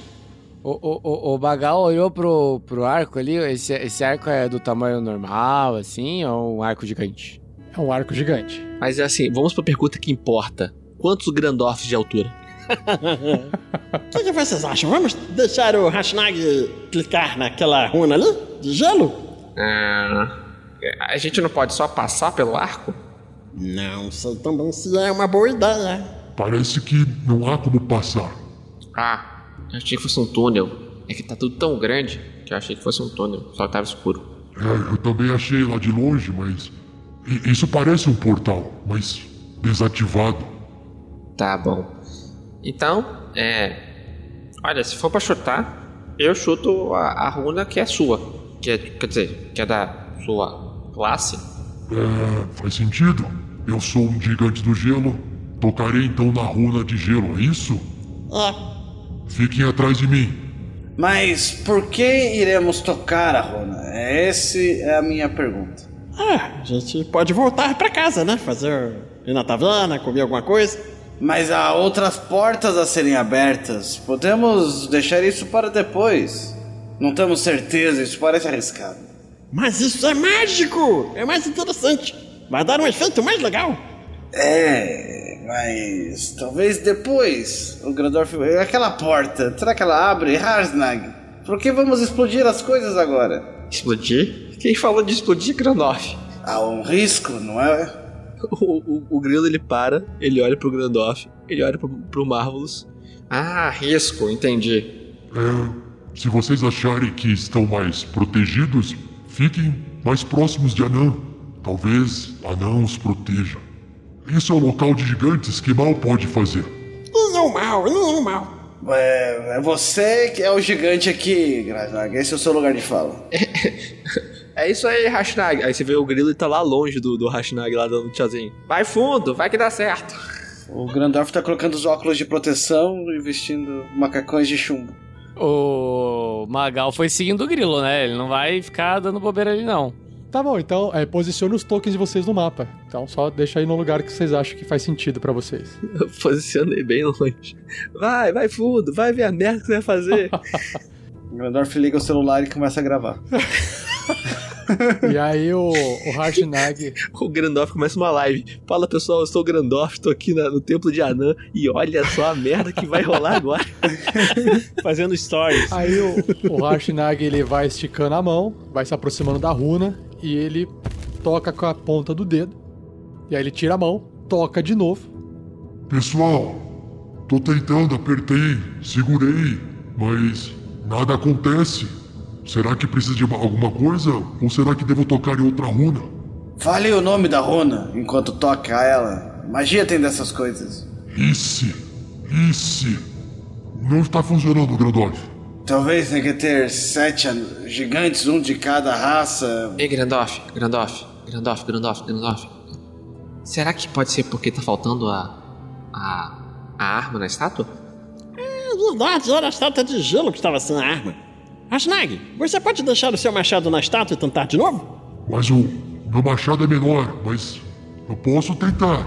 O, o, o, o Bagal olhou pro, pro arco ali, esse, esse arco é do tamanho normal, assim, ou um arco gigante? É um arco gigante. Mas é assim, vamos pra pergunta que importa. Quantos Grandorfs de altura? [LAUGHS] O que, que vocês acham? Vamos deixar o Rashnag clicar naquela runa ali? De gelo? Ah, a gente não pode só passar pelo arco? Não sei também se é uma boa ideia. Parece que não há como passar. Ah, eu achei que fosse um túnel. É que tá tudo tão grande que eu achei que fosse um túnel, só tava escuro. É, eu também achei lá de longe, mas. Isso parece um portal, mas desativado. Tá bom. Então, é. Olha, se for pra chutar, eu chuto a, a runa que é sua. Que é, quer dizer, que é da sua classe. É, faz sentido. Eu sou um gigante do gelo. Tocarei então na runa de gelo, é isso? É. Fiquem atrás de mim. Mas por que iremos tocar a runa? Essa é a minha pergunta. Ah, a gente pode voltar pra casa, né? Fazer. ir na taverna, comer alguma coisa. Mas há outras portas a serem abertas. Podemos deixar isso para depois. Não temos certeza, isso parece arriscado. Mas isso é mágico! É mais interessante. Vai dar um efeito mais legal. É, mas talvez depois. O Grandorf. Aquela porta, será que ela abre? Harsnag, por que vamos explodir as coisas agora? Explodir? Quem falou de explodir, Grandorf? Há um risco, não é? O, o, o grilo ele para, ele olha pro Grandorf, ele olha pro, pro Marvelous. Ah, risco, entendi. É, se vocês acharem que estão mais protegidos, fiquem mais próximos de Anã. Talvez Anã os proteja. Isso é um local de gigantes que mal pode fazer. Não mal, não mal. É, é você que é o gigante aqui, Grandorf. Esse é o seu lugar de fala. [LAUGHS] É isso aí, Rashnag. Aí você vê o grilo e tá lá longe do, do Rashnag, lá dando tchauzinho. Vai fundo, vai que dá certo. O Grandorf tá colocando os óculos de proteção e vestindo macacões de chumbo. O Magal foi seguindo o grilo, né? Ele não vai ficar dando bobeira ali, não. Tá bom, então é, posicione os tokens de vocês no mapa. Então só deixa aí no lugar que vocês acham que faz sentido pra vocês. [LAUGHS] Eu posicionei bem longe. Vai, vai fundo, vai ver a merda que você vai fazer. [LAUGHS] O Grandorf liga o celular e começa a gravar. [LAUGHS] E aí o, o Harshnag o Grandorf começa uma live. Fala pessoal, eu sou o Grandorf, tô aqui na- no templo de Anã e olha só a merda que vai rolar agora. Fazendo stories. Aí o, o Harshnag ele vai esticando a mão, vai se aproximando da runa e ele toca com a ponta do dedo. E aí ele tira a mão, toca de novo. Pessoal, tô tentando, apertei, segurei, mas nada acontece. Será que precisa de uma- alguma coisa? Ou será que devo tocar em outra runa? Fale o nome da runa enquanto toca ela. Magia tem dessas coisas. Isse, Isse. Não está funcionando, Grandorf. Talvez tenha que ter sete an- gigantes, um de cada raça. Ei, Grandorf, Grandorf, Grandorf, Grandorf, Grandorf. Será que pode ser porque tá faltando a. a. a arma na estátua? É verdade, era a estátua de gelo que estava sem a arma. Rashnag, você pode deixar o seu machado na estátua e tentar de novo? Mas o meu machado é menor, mas eu posso tentar.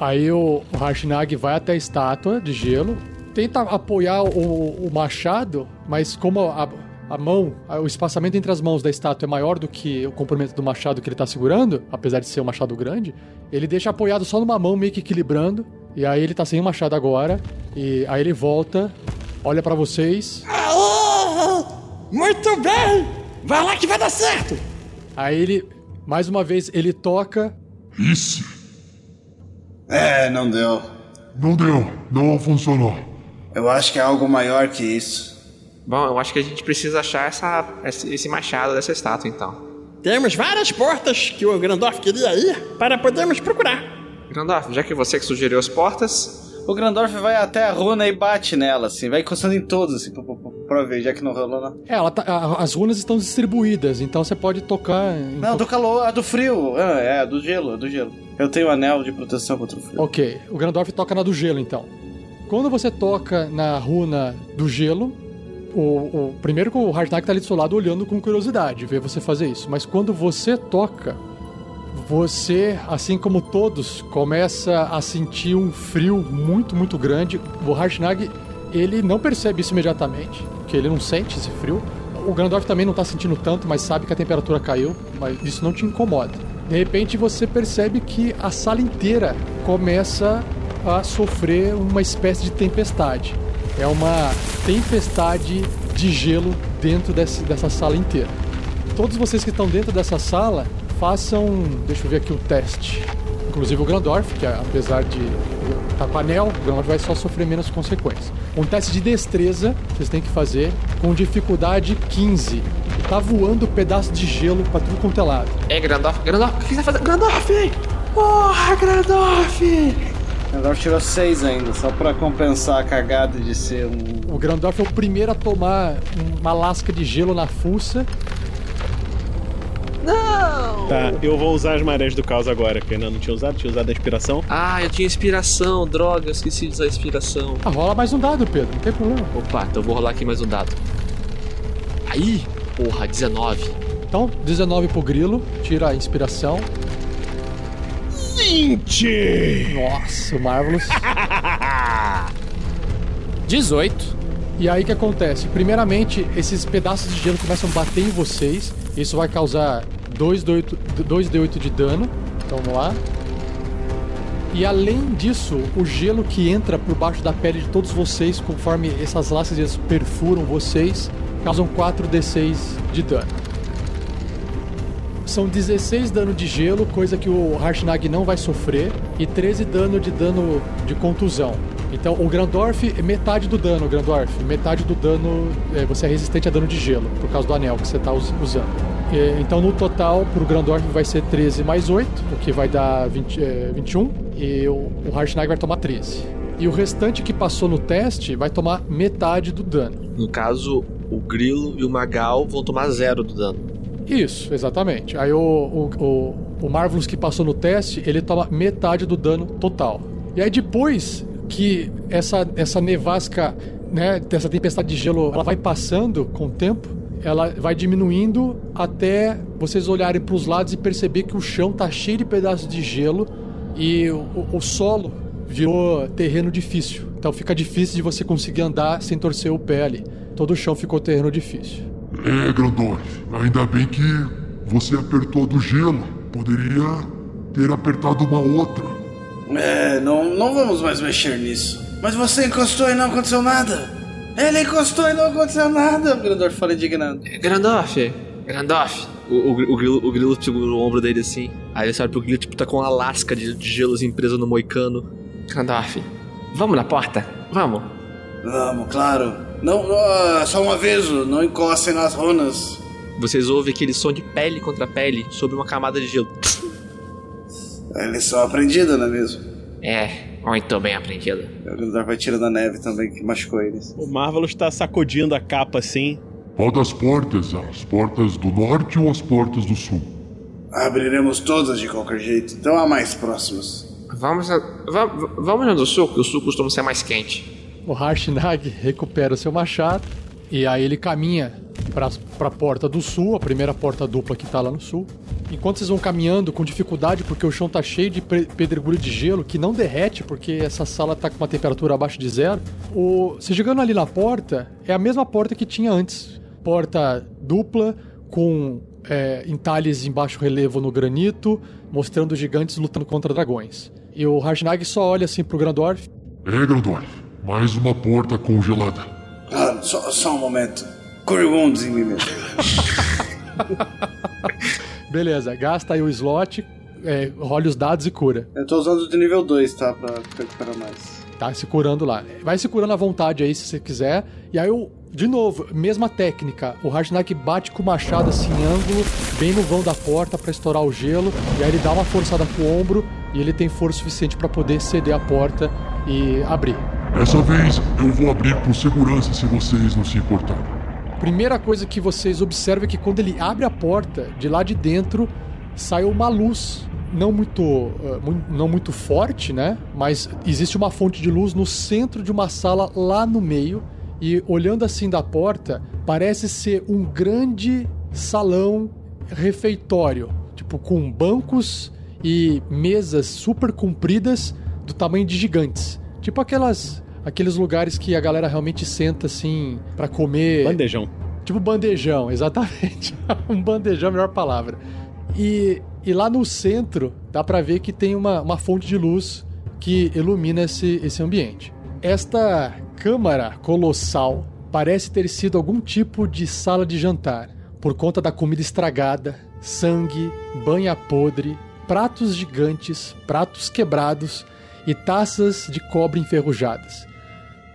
Aí o, o Harshnag vai até a estátua de gelo, tenta apoiar o, o machado, mas como a, a mão, a- o espaçamento entre as mãos da estátua é maior do que o comprimento do machado que ele tá segurando, apesar de ser um machado grande, ele deixa apoiado só numa mão, meio que equilibrando, e aí ele tá sem o machado agora, e aí ele volta, olha pra vocês, Aê, Muito bem! Vai lá que vai dar certo! Aí ele, mais uma vez, ele toca. Isso. É, não deu. Não deu. Não funcionou. Eu acho que é algo maior que isso. Bom, eu acho que a gente precisa achar essa, esse machado dessa estátua, então. Temos várias portas que o Grandorf queria ir para podermos procurar. Grandorf, já que você que sugeriu as portas, O Grandorf vai até a runa e bate nela, assim. Vai encostando em todos, assim, pra, pra, pra ver, já que não rolou, não. É, ela tá- a- as runas estão distribuídas, então você pode tocar. em Não, do calor, a do frio. Ah, é, a do gelo, a do gelo. Eu tenho anel de proteção contra o frio. Ok, o Grandorf toca na do gelo então. Quando você toca na runa do gelo, o, o- primeiro que o Hardknack tá ali do seu lado olhando com curiosidade, ver você fazer isso. Mas quando você toca, você, assim como todos, começa a sentir um frio muito, muito grande. O Harshnag, ele não percebe isso imediatamente, porque ele não sente esse frio. O Grandorf também não tá sentindo tanto, mas sabe que a temperatura caiu, mas isso não te incomoda. De repente você percebe que a sala inteira começa a sofrer uma espécie de tempestade. É uma tempestade de gelo dentro desse, dessa sala inteira. Todos vocês que estão dentro dessa sala, façam, deixa eu ver aqui o teste. Inclusive o Grandorf, que apesar de estar com anel, o Grandorf vai só sofrer menos consequências. Um teste de destreza, vocês têm que fazer, com dificuldade 15. E tá voando pedaço de gelo pra tudo quanto é lado. é Grandorf, Grandorf, o que você tá fazendo? Grandorf! Porra, Grandorf! O Grandorf tirou seis ainda, só pra compensar a cagada de ser um. O Grandorf é o primeiro a tomar uma lasca de gelo na fuça. Tá, eu vou usar as marés do caos agora, que eu ainda não tinha usado, tinha usado a inspiração. Ah, eu tinha inspiração, droga, eu esqueci de usar inspiração. Ah, rola mais um dado, Pedro, não tem problema. Opa, então eu vou rolar aqui mais um dado. Aí, porra, 19. Então, 19 pro grilo, tira a inspiração. 20! Nossa, o Marvelous. 18. E aí o que acontece? Primeiramente, esses pedaços de gelo começam a bater em vocês. Isso vai causar 2d8, 2d8 de dano. Então vamos lá. E além disso, o gelo que entra por baixo da pele de todos vocês, conforme essas lascas perfuram vocês, causam 4d6 de dano. São 16 dano de gelo, coisa que o Harshnag não vai sofrer, e 13 dano de dano de contusão. Então, o Grandorf é metade do dano, Grandorf. Metade do dano, é, você é resistente a dano de gelo, por causa do anel que você está usando. Então, no total, pro Grandorf vai ser 13 mais 8, o que vai dar 20, é, 21, e o, o Harshnag vai tomar 13. E o restante que passou no teste vai tomar metade do dano. No caso, o Grilo e o Magal vão tomar zero do dano. Isso, exatamente. Aí o, o, o, o Marvelous que passou no teste, ele toma metade do dano total. E aí depois que essa, essa nevasca, né, dessa tempestade de gelo, ela vai passando com o tempo, ela vai diminuindo até vocês olharem para os lados e perceber que o chão tá cheio de pedaços de gelo e o, o solo virou terreno difícil. Então fica difícil de você conseguir andar sem torcer o pé ali. Todo o chão ficou terreno difícil. É, Grandorf, ainda bem que você apertou a do gelo. Poderia ter apertado uma outra. É, não, não vamos mais mexer nisso. Mas você encostou e não aconteceu nada. Ele encostou e não aconteceu nada, o Grandorf fala indignado. Grandorf, Grandorf. O, o, o, grilo, o grilo segura o ombro dele assim. Aí ele sabe pro grilo, tipo, tá com uma lasca de, de gelo assim presa no moicano. Grandorf, vamos na porta? Vamos. Vamos, claro. Não, ah, só um aviso, não encostem nas runas. Vocês ouvem aquele som de pele contra pele sobre uma camada de gelo. É lição aprendida, não é mesmo? É, muito bem aprendido. O Grandorf vai tirando a neve também, que machucou eles. O Marvelous tá sacudindo a capa assim. Qual das portas? As portas do norte ou as portas do sul? Abriremos todas de qualquer jeito, então há mais próximas. Vamos, na- va- vamos na do sul, que o sul costuma ser mais quente. O Harshnag recupera o seu machado e aí ele caminha para a porta do sul, a primeira porta dupla que tá lá no sul. Enquanto vocês vão caminhando com dificuldade, porque o chão tá cheio de pedregulho de gelo que não derrete, porque essa sala tá com uma temperatura abaixo de zero. O... Você chegando ali na porta, é a mesma porta que tinha antes. Porta dupla, com é, entalhes em baixo relevo no granito, mostrando gigantes lutando contra dragões. E o Harshnag só olha assim pro Grandorf É, Grandorf, mais uma porta congelada. Ah, só, só um momento. Cure Wounds em mim mesmo. [LAUGHS] Beleza, gasta aí o slot, é, role os dados e cura. Eu tô usando de nível 2, tá? Pra recuperar mais. Tá se curando lá. Vai se curando à vontade aí se você quiser. E aí eu, de novo, mesma técnica. O Harsnak bate com o machado assim em ângulo, bem no vão da porta pra estourar o gelo. E aí ele dá uma forçada pro ombro e ele tem força suficiente pra poder ceder a porta e abrir. Dessa vez eu vou abrir por segurança se vocês não se importarem. Primeira coisa que vocês observam é que quando ele abre a porta, de lá de dentro sai uma luz não muito, mu- não muito forte, né? Mas existe uma fonte de luz no centro de uma sala lá no meio. E olhando assim da porta, parece ser um grande salão refeitório. Tipo, com bancos e mesas super compridas do tamanho de gigantes. Tipo aquelas. Aqueles lugares que a galera realmente senta assim pra comer. Bandejão. Tipo bandejão, exatamente. [LAUGHS] um bandejão é a melhor palavra. E, e lá no centro dá pra ver que tem uma, uma fonte de luz que ilumina esse, esse ambiente. Esta câmara colossal parece ter sido algum tipo de sala de jantar, por conta da comida estragada, sangue, banha podre, pratos gigantes, pratos quebrados e taças de cobre enferrujadas.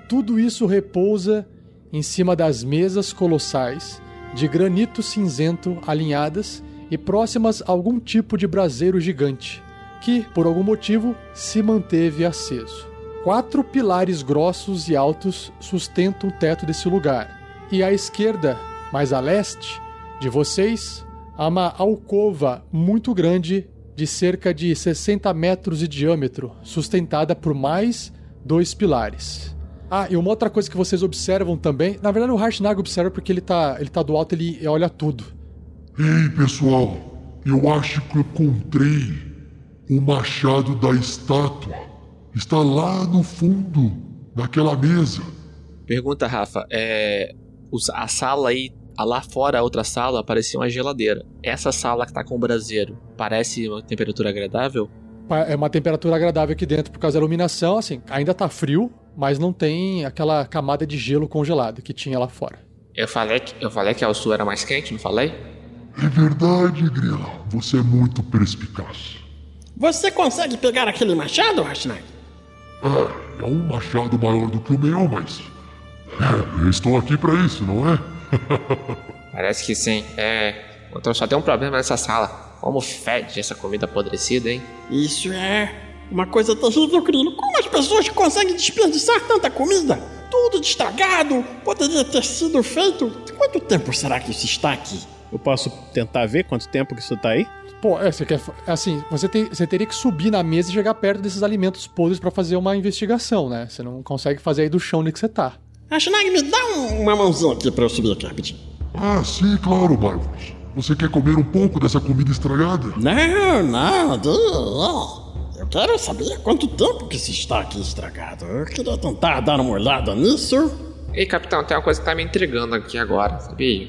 Tudo isso repousa em cima das mesas colossais de granito cinzento alinhadas e próximas a algum tipo de braseiro gigante, que, por algum motivo, se manteve aceso. Quatro pilares grossos e altos sustentam o teto desse lugar, e à esquerda, mais a leste, de vocês, há uma alcova muito grande de cerca de 60 metros de diâmetro, sustentada por mais dois pilares. Ah, e uma outra coisa que vocês observam também, na verdade o Harshnag observa porque ele tá, ele tá do alto, ele olha tudo. Ei, pessoal, eu acho que eu encontrei o machado da estátua. Está lá no fundo, naquela mesa. Pergunta, Rafa, é. A sala aí, lá fora, a outra sala, parecia uma geladeira. Essa sala que tá com o braseiro, parece uma temperatura agradável? É uma temperatura agradável aqui dentro por causa da iluminação, assim, ainda tá frio, mas não tem aquela camada de gelo congelado que tinha lá fora. Eu falei que, eu falei que ao sul era mais quente, não falei? É verdade, Grila. Você é muito perspicaz. Você consegue pegar aquele machado, Rashnag? É, é um machado maior do que o meu, mas. É, eu estou aqui para isso, não é? [LAUGHS] Parece que sim. É. Então só tem um problema nessa sala. Como fede essa comida apodrecida, hein? Isso é uma coisa terrível, Grilo. Como as pessoas conseguem desperdiçar tanta comida? Tudo estragado, poderia ter sido feito. Quanto tempo será que isso está aqui? Eu posso tentar ver quanto tempo que isso tá aí? Pô, é, você quer. Assim, você, tem, você teria que subir na mesa e chegar perto desses alimentos podres pra fazer uma investigação, né? Você não consegue fazer aí do chão onde que você tá. Rashnag, me dá um- uma mãozinha aqui pra eu subir aqui rapidinho. Ah, sim, claro, Marvels. Você quer comer um pouco dessa comida estragada? Não, não. Eu quero saber quanto tempo que isso está aqui estragado. Eu queria tentar dar uma olhada nisso. Ei, capitão, tem uma coisa que tá me intrigando aqui agora, sabia?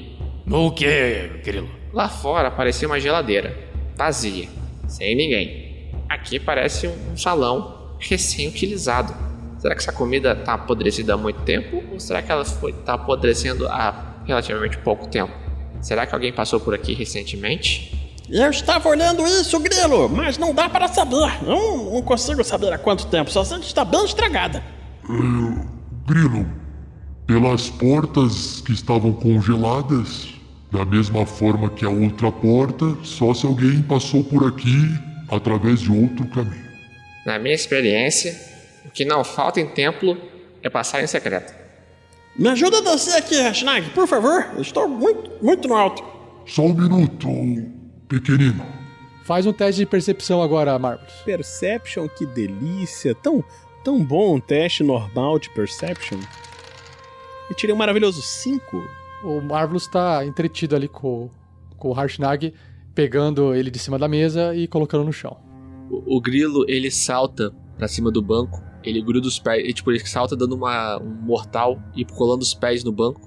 O que, Grilo? Lá fora parecia uma geladeira, vazia, sem ninguém. Aqui parece um salão recém-utilizado. Será que essa comida tá apodrecida há muito tempo? Ou será que ela foi tá apodrecendo há relativamente pouco tempo? Será que alguém passou por aqui recentemente? Eu estava olhando isso, Grilo, mas não dá para saber. Eu não, não consigo saber há quanto tempo, só sei que está bem estragada. Grilo, pelas portas que estavam congeladas, da mesma forma que a outra porta, só se alguém passou por aqui através de outro caminho. Na minha experiência, o que não falta em templo é passar em secreto. Me ajuda a descer aqui, Rashnag, por favor. Eu estou muito, muito no alto. Só um minuto, pequenino. Faz um teste de percepção agora, Marcos. Perception, que delícia. Tão, tão bom um teste normal de Perception. Eu tirei um maravilhoso 5. O Marvelous tá entretido ali com, com o Harshnag, pegando ele de cima da mesa e colocando no chão. O, o grilo, ele salta pra cima do banco, ele gruda os pés, e, tipo, ele salta dando uma, um mortal e colando os pés no banco.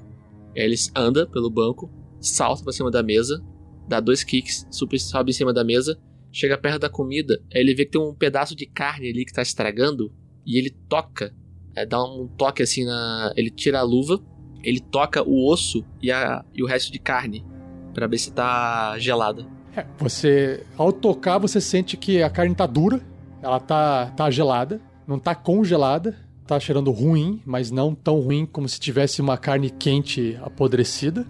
Ele anda pelo banco, salta pra cima da mesa, dá dois kicks, super, sobe em cima da mesa, chega perto da comida, aí ele vê que tem um pedaço de carne ali que tá estragando, e ele toca, é, dá um toque assim na. Ele tira a luva, ele toca o osso e, a, e o resto de carne pra ver se tá gelada. É, você, ao tocar, você sente que a carne tá dura, ela tá, tá gelada, não tá congelada, tá cheirando ruim, mas não tão ruim como se tivesse uma carne quente apodrecida.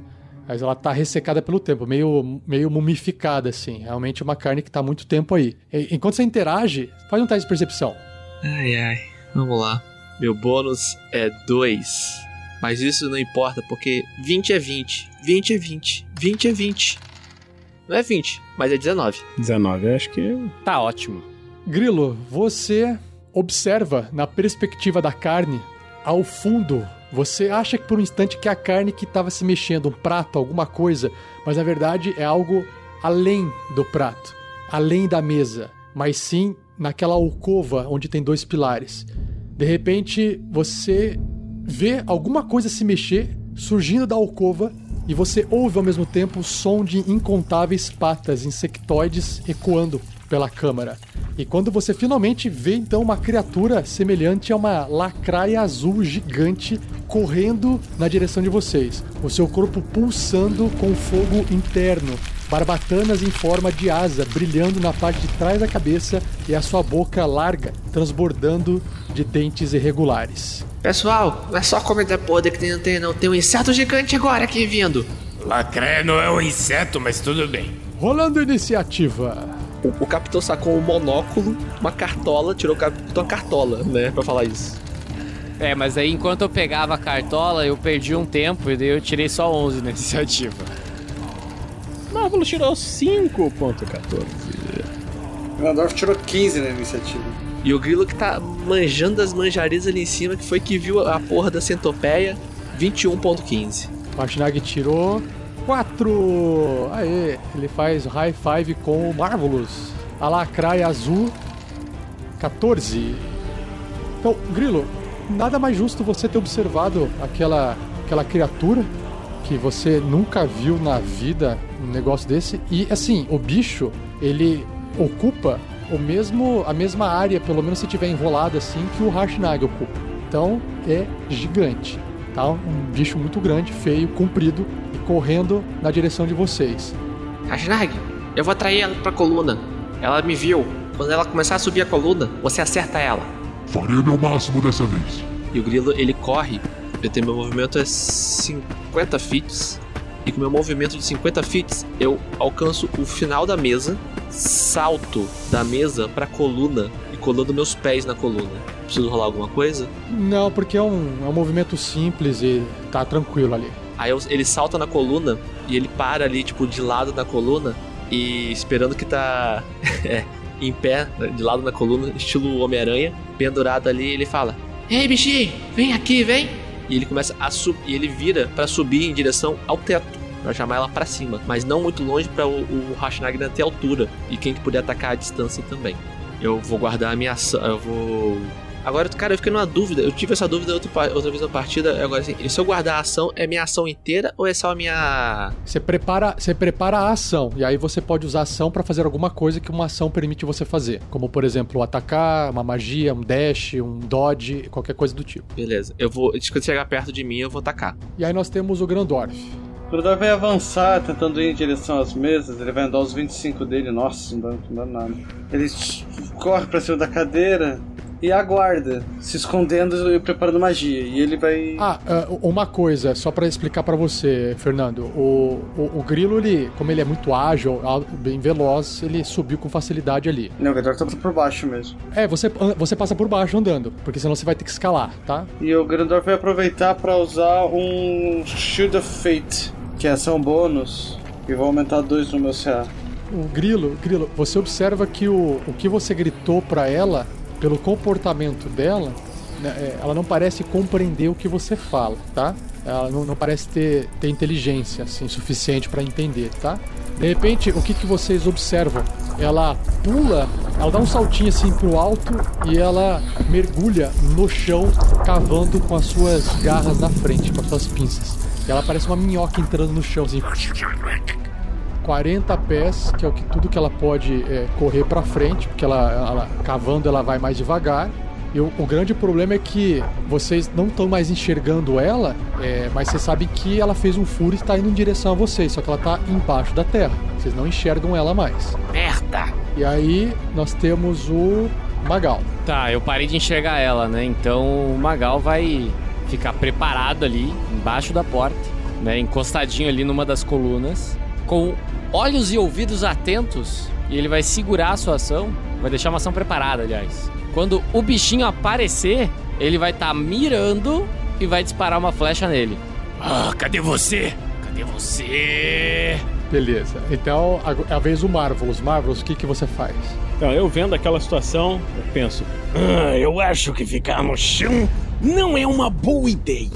Mas ela tá ressecada pelo tempo, meio, meio mumificada, assim. Realmente é uma carne que tá há muito tempo aí. E- enquanto você interage, faz um teste de percepção. Ai, ai. Vamos lá. Meu bônus é 2. Mas isso não importa, porque 20 é 20. 20 é 20. 20 é 20. Não é 20, mas é 19. 19, eu acho que. Tá ótimo. Grilo, você observa na perspectiva da carne, ao fundo, você acha que por um instante que é a carne que estava se mexendo, um prato, alguma coisa, mas na verdade é algo além do prato, além da mesa, mas sim naquela alcova onde tem dois pilares. De repente, você vê alguma coisa se mexer surgindo da alcova e você ouve ao mesmo tempo o som de incontáveis patas insectoides ecoando pela câmara. E quando você finalmente vê então uma criatura semelhante a uma lacraia azul gigante correndo na direção de vocês, o seu corpo pulsando com fogo interno, barbatanas em forma de asa brilhando na parte de trás da cabeça e a sua boca larga transbordando de dentes irregulares. Pessoal, não é só comida podre que tem, não tem, não. Tem um inseto gigante agora aqui vindo. Lacraia não é um inseto, mas tudo bem. Rolando iniciativa. O, o capitão sacou um monóculo, uma cartola, tirou o capitão uma cartola, né, pra falar isso. É, mas aí enquanto eu pegava a cartola, eu perdi um tempo e daí eu tirei só 11 na [LAUGHS] iniciativa. Marvel tirou 5.14. O Gandorf tirou 15 na iniciativa. E o grilo que tá manjando as manjarias ali em cima, que foi que viu a porra da centopeia, 21.15. Martinag tirou 4. Aê, ele faz high five com o Marvelous. A lacraia azul, 14. Então, Grilo, nada mais justo você ter observado aquela, aquela criatura que você nunca viu na vida, um negócio desse. E assim, o bicho, ele ocupa o mesmo, a mesma área, pelo menos se tiver enrolado assim, que o Harshnag ocupa. Então é gigante, tá? Um bicho muito grande, feio, comprido correndo na direção de vocês. Rashnag, eu vou atrair ela pra coluna. Ela me viu. Quando ela começar a subir a coluna, você acerta ela. Farei meu máximo dessa vez. E o grilo, ele corre. Eu tenho meu movimento é 50 feet. E com meu movimento de 50 feet, eu alcanço o final da mesa, salto da mesa pra coluna e colando meus pés na coluna. Preciso rolar alguma coisa? Não, porque é um, é um movimento simples e tá tranquilo ali. Aí ele salta na coluna e ele para ali, tipo, de lado na coluna e esperando que tá [LAUGHS] é, em pé, de lado na coluna, estilo Homem-Aranha, pendurado ali, ele fala: Ei, bichinho, vem aqui, vem. E ele começa a subir, e ele vira pra subir em direção ao teto, pra chamar ela pra cima, mas não muito longe pra o, o ter altura e quem que puder atacar à distância também. Eu vou guardar a minha ação, eu vou Agora, cara, eu fiquei numa dúvida. Eu tive essa dúvida outra, outra vez na partida. Agora, assim, se eu guardar a ação, é minha ação inteira ou é só a minha. Você prepara, você prepara a ação e aí você pode usar a ação pra fazer alguma coisa que uma ação permite você fazer, como por exemplo, atacar, uma magia, um dash, um dodge, qualquer coisa do tipo. Beleza, eu vou. Quando chegar perto de mim, eu vou atacar. E aí nós temos o Grandorf. O Grandorf vai avançar, tentando ir em direção às mesas. Ele vai andar os 25 dele. Nossa, não dá, não dá nada. Ele corre pra cima da cadeira e aguarda, se escondendo e preparando magia. E ele vai. Ah, ah, uma coisa, só pra explicar pra você, Fernando. O, o, o grilo, ele, como ele é muito ágil, bem veloz, ele subiu com facilidade ali. Não, o Grandorf tá por baixo mesmo. É, você, você passa por baixo andando, porque senão você vai ter que escalar, tá? E o Grandorf vai aproveitar pra usar um Shield of Fate, que é ação bônus. E vou aumentar dois no meu CA. O grilo, grilo, você observa que o, o que você gritou pra ela, pelo comportamento dela, né, é, ela não parece compreender o que você fala, tá? Ela não, não parece ter, ter inteligência assim suficiente pra entender, tá? De repente, o que, que vocês observam? Ela pula, ela dá um saltinho assim pro alto e ela mergulha no chão, cavando com as suas garras na frente, com as suas pinças. E ela parece uma minhoca entrando no chão, assim. 40 pés, que é o que tudo que ela pode é, correr pra frente, porque ela, ela cavando ela vai mais devagar. E o, o grande problema é que vocês não estão mais enxergando ela, é, mas vocês sabem que ela fez um furo e está indo em direção a vocês, só que ela está embaixo da terra. Vocês não enxergam ela mais. Merda! E aí nós temos o Magal. Tá, eu parei de enxergar ela, né? Então o Magal vai ficar preparado ali, embaixo da porta, né? Encostadinho ali numa das colunas, com olhos e ouvidos atentos, e ele vai segurar a sua ação, vai deixar uma ação preparada, aliás. Quando o bichinho aparecer, ele vai estar mirando e vai disparar uma flecha nele. Ah, cadê você? Cadê você? Beleza. Então, a, a vez o Marvelous. Marvelous, o que, que você faz? Então, eu vendo aquela situação, eu penso, Ah, eu acho que ficar no chão não é uma boa ideia.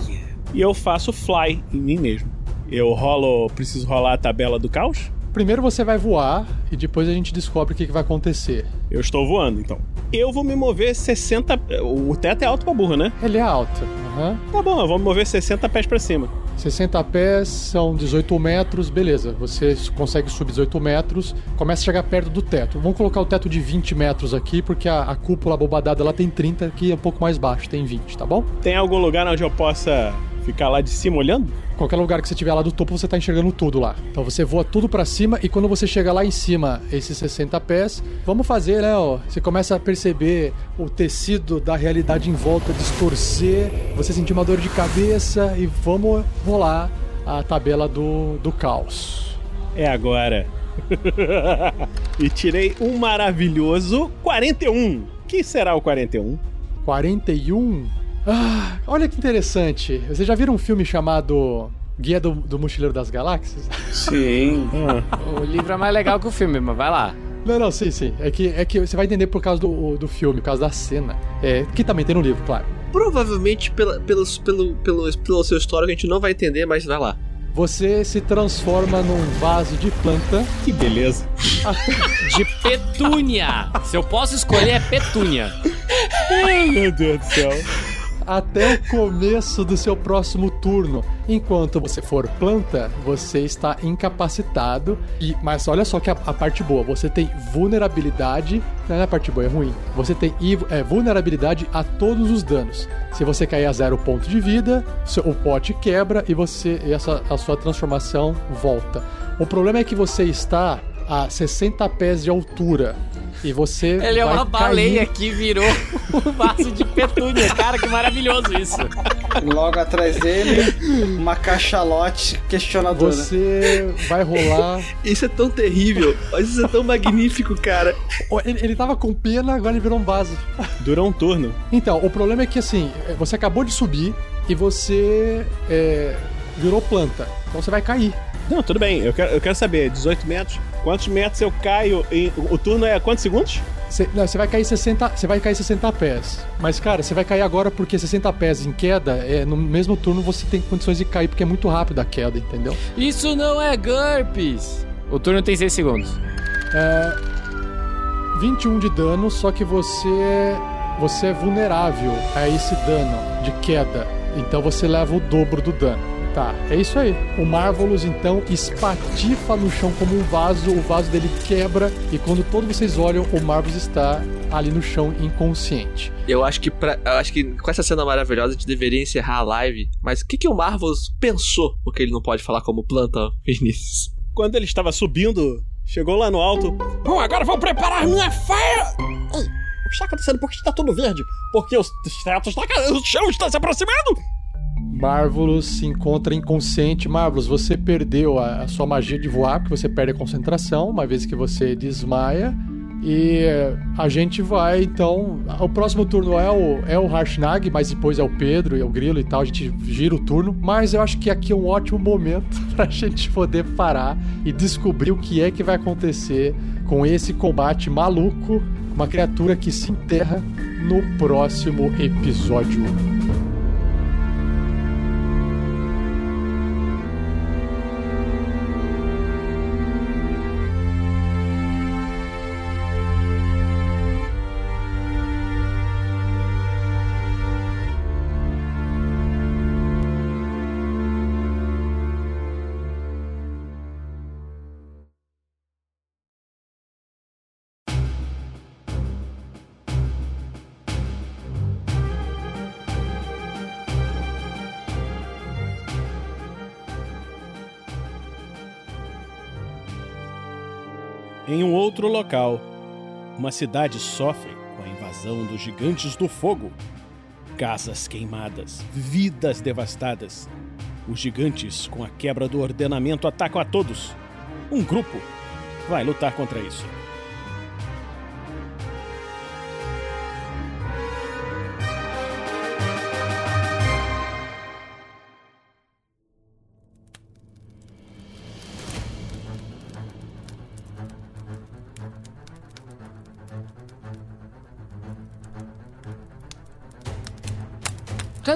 e eu faço fly em mim mesmo. Eu rolo, preciso rolar a tabela do caos? Primeiro você vai voar e depois a gente descobre o que, que vai acontecer. Eu estou voando, então. Eu vou me mover 60. O teto é alto pra burro, né? Ele é alto. aham. Tá bom, eu vou me mover 60 pés pra cima. 60 pés são 18 metros, beleza. Você consegue subir 18 metros, começa a chegar perto do teto. Vamos colocar o teto de 20 metros aqui, porque a, a cúpula bobadada ela tem 30, aqui é um pouco mais baixo, tem 20, tá bom? Tem algum lugar onde eu possa ficar lá de cima olhando? Qualquer lugar que você tiver lá do topo, você tá enxergando tudo lá. Então você voa tudo pra cima e quando você chega lá em cima, esses 60 pés, vamos fazer, né, ó. Você começa a perceber o tecido da realidade em volta distorcer, você sentir uma dor de cabeça e vamos rolar a tabela do, do caos. É agora. [LAUGHS] e tirei um maravilhoso 41. Que será o 41? 41? Ah, olha que interessante. Vocês já viram um filme chamado Guia do, do Mochileiro das Galáxias? Sim. [LAUGHS] O livro é mais legal que o filme, mas vai lá. Não, não, sim, sim. É que, é que você vai entender por causa do, do filme, por causa da cena. É, que também tem no livro, claro. Provavelmente pela, pelos, pelo, pelo, pelo seu histórico a gente não vai entender, mas vai lá. Você se transforma num vaso de planta. Que beleza. De petúnia! Se eu posso escolher, é petúnia. Ai, meu Deus do céu. Até o começo do seu próximo turno. Enquanto você for planta, você está incapacitado. E mas olha só que a, a parte boa, você tem vulnerabilidade. Não é a parte boa, é ruim. Você tem é, vulnerabilidade a todos os danos. Se você cair a zero ponto de vida, seu- o pote quebra e você e essa a sua transformação volta. O problema é que você está a 60 pés de altura. E você. Ele é uma baleia cair- que virou [LAUGHS] um vaso de petúnia. Cara, que maravilhoso isso. Logo atrás dele, uma cachalote questionadora. Você vai rolar. [LAUGHS] Isso é tão terrível, mas isso é tão magnífico, cara. Ele, ele tava com pena, agora ele virou um vaso. Durou um turno. Então, o problema é que assim, é, você acabou de subir e você é, virou planta. Então você vai cair. Não, tudo bem. Eu quero, eu quero saber, 18 metros. Quantos metros eu caio em. O turno é quantos segundos? Você, não, você vai cair 60, você vai cair 60 pés. Mas cara, você vai cair agora porque 60 pés em queda, é, no mesmo turno você tem condições de cair porque é muito rápido a queda, entendeu? Isso não é GURPS. O turno tem 6 segundos. É 21 de dano, só que você você é vulnerável a esse dano de queda. Então você leva o dobro do dano. Tá, é isso aí. O Marvelous então espatifa no chão como um vaso, o vaso dele quebra e quando todos vocês olham, o Marvelous está ali no chão inconsciente. Eu acho que pra, eu acho que com essa cena maravilhosa a gente deveria encerrar a live. Mas o que, que o Marvels pensou porque ele não pode falar como planta, [LAUGHS] Vinícius? Quando ele estava subindo, chegou lá no alto. Bom, agora vou preparar minha faia. Ei, o que está acontecendo? Por que está tudo verde? Porque os tetos estão caindo, o chão está se aproximando. Marvelous se encontra inconsciente. Marvelous, você perdeu a, a sua magia de voar, porque você perde a concentração, uma vez que você desmaia. E eh, a gente vai, então. O próximo turno é o, é o Harshnag, mas depois é o Pedro e o Grilo e tal. A gente gira o turno. Mas eu acho que aqui é um ótimo momento [LAUGHS] pra gente poder parar e descobrir o que é que vai acontecer com esse combate maluco, uma criatura que se enterra no próximo episódio. Em um outro local, uma cidade sofre com a invasão dos gigantes do fogo. Casas queimadas, vidas devastadas. Os gigantes, com a quebra do ordenamento, atacam a todos. Um grupo vai lutar contra isso.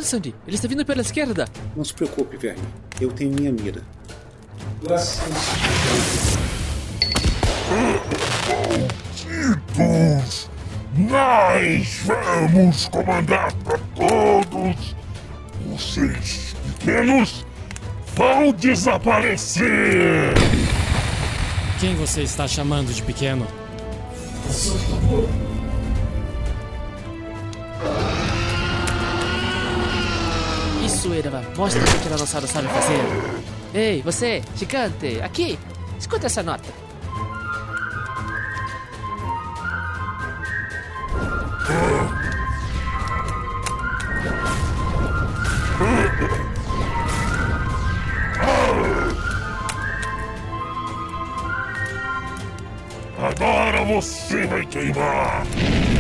Sandy. Ele está vindo pela esquerda. Não se preocupe, Verme. Eu tenho minha mira. Malditos! Nós vamos comandar para todos! Vocês pequenos vão desaparecer! Quem você está chamando de pequeno? Mostra o que o Tiranossauro sabe fazer. Ei, você, gigante, aqui. Escuta essa nota. Agora você vai queimar!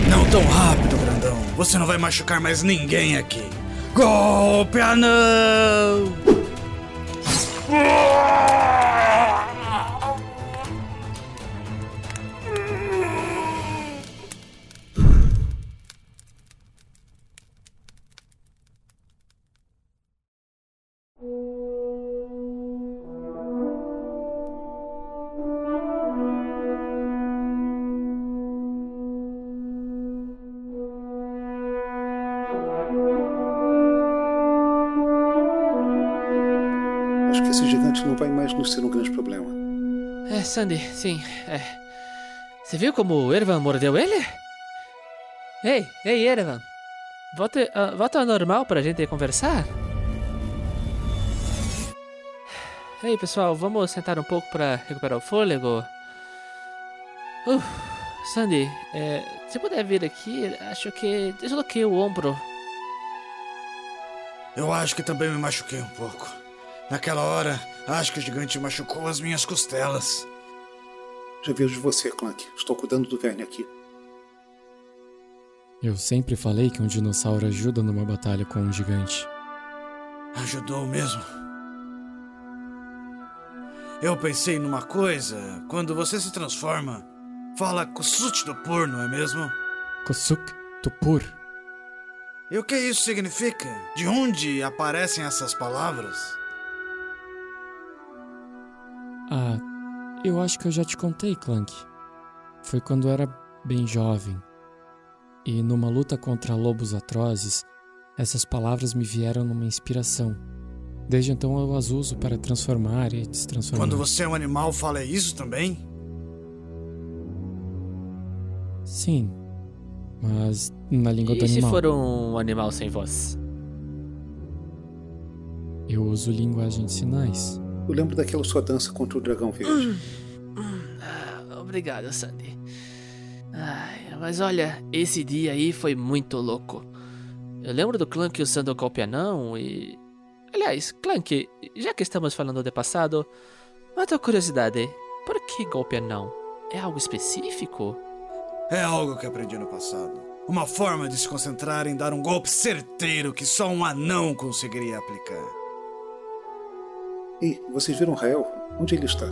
Não tão rápido, grandão. Você não vai machucar mais ninguém aqui. Golpe anão! Nos ser um grande problema. É, Sandy, sim, é. Você viu como o Ervan mordeu ele? Ei, ei, Ervan. Volta, ah, volta ao normal pra gente conversar? Ei, pessoal, vamos sentar um pouco pra recuperar o fôlego? Uh, Sandy, é, se puder vir aqui, acho que desloquei o ombro. Eu acho que também me machuquei um pouco. Naquela hora, acho que o gigante machucou as minhas costelas. Já vejo você, Clank. Estou cuidando do Verne aqui. Eu sempre falei que um dinossauro ajuda numa batalha com um gigante. Ajudou mesmo. Eu pensei numa coisa. Quando você se transforma, fala Kusut do Pur, não é mesmo? Kosuk Tupur. E o que isso significa? De onde aparecem essas palavras? Ah, eu acho que eu já te contei, Clank. Foi quando eu era bem jovem. E numa luta contra lobos atrozes, essas palavras me vieram numa inspiração. Desde então eu as uso para transformar e destransformar. Quando você é um animal, fala isso também? Sim. Mas na língua do E se animal. for um animal sem voz? Eu uso linguagem de sinais. Eu lembro daquela sua dança contra o dragão verde. Ah, Obrigado, Sandy. Ai, mas olha, esse dia aí foi muito louco. Eu lembro do Clank usando o golpe anão e. Aliás, Clank, já que estamos falando de passado, mata curiosidade: por que golpe anão? É algo específico? É algo que aprendi no passado. Uma forma de se concentrar em dar um golpe certeiro que só um anão conseguiria aplicar. E vocês viram Rael? Onde ele está?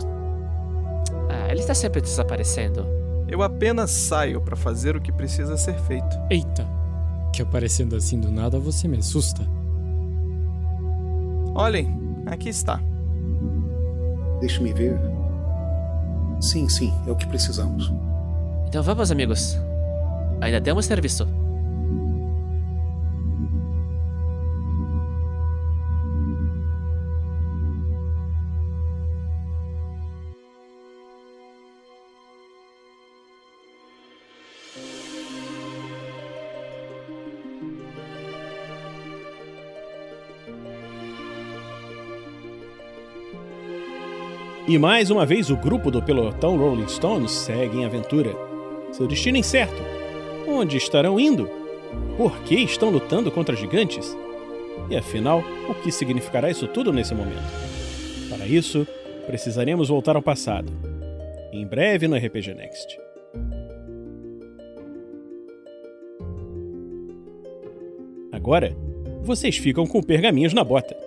Ah, ele está sempre desaparecendo. Eu apenas saio para fazer o que precisa ser feito. Eita! Que aparecendo assim do nada você me assusta. Olhem, aqui está. Deixe-me ver. Sim, sim, é o que precisamos. Então vamos, amigos. Ainda temos serviço. E mais uma vez o grupo do pelotão Rolling Stones segue em aventura. Seu destino incerto. Onde estarão indo? Por que estão lutando contra gigantes? E afinal, o que significará isso tudo nesse momento? Para isso, precisaremos voltar ao passado. Em breve no RPG Next. Agora, vocês ficam com pergaminhos na bota.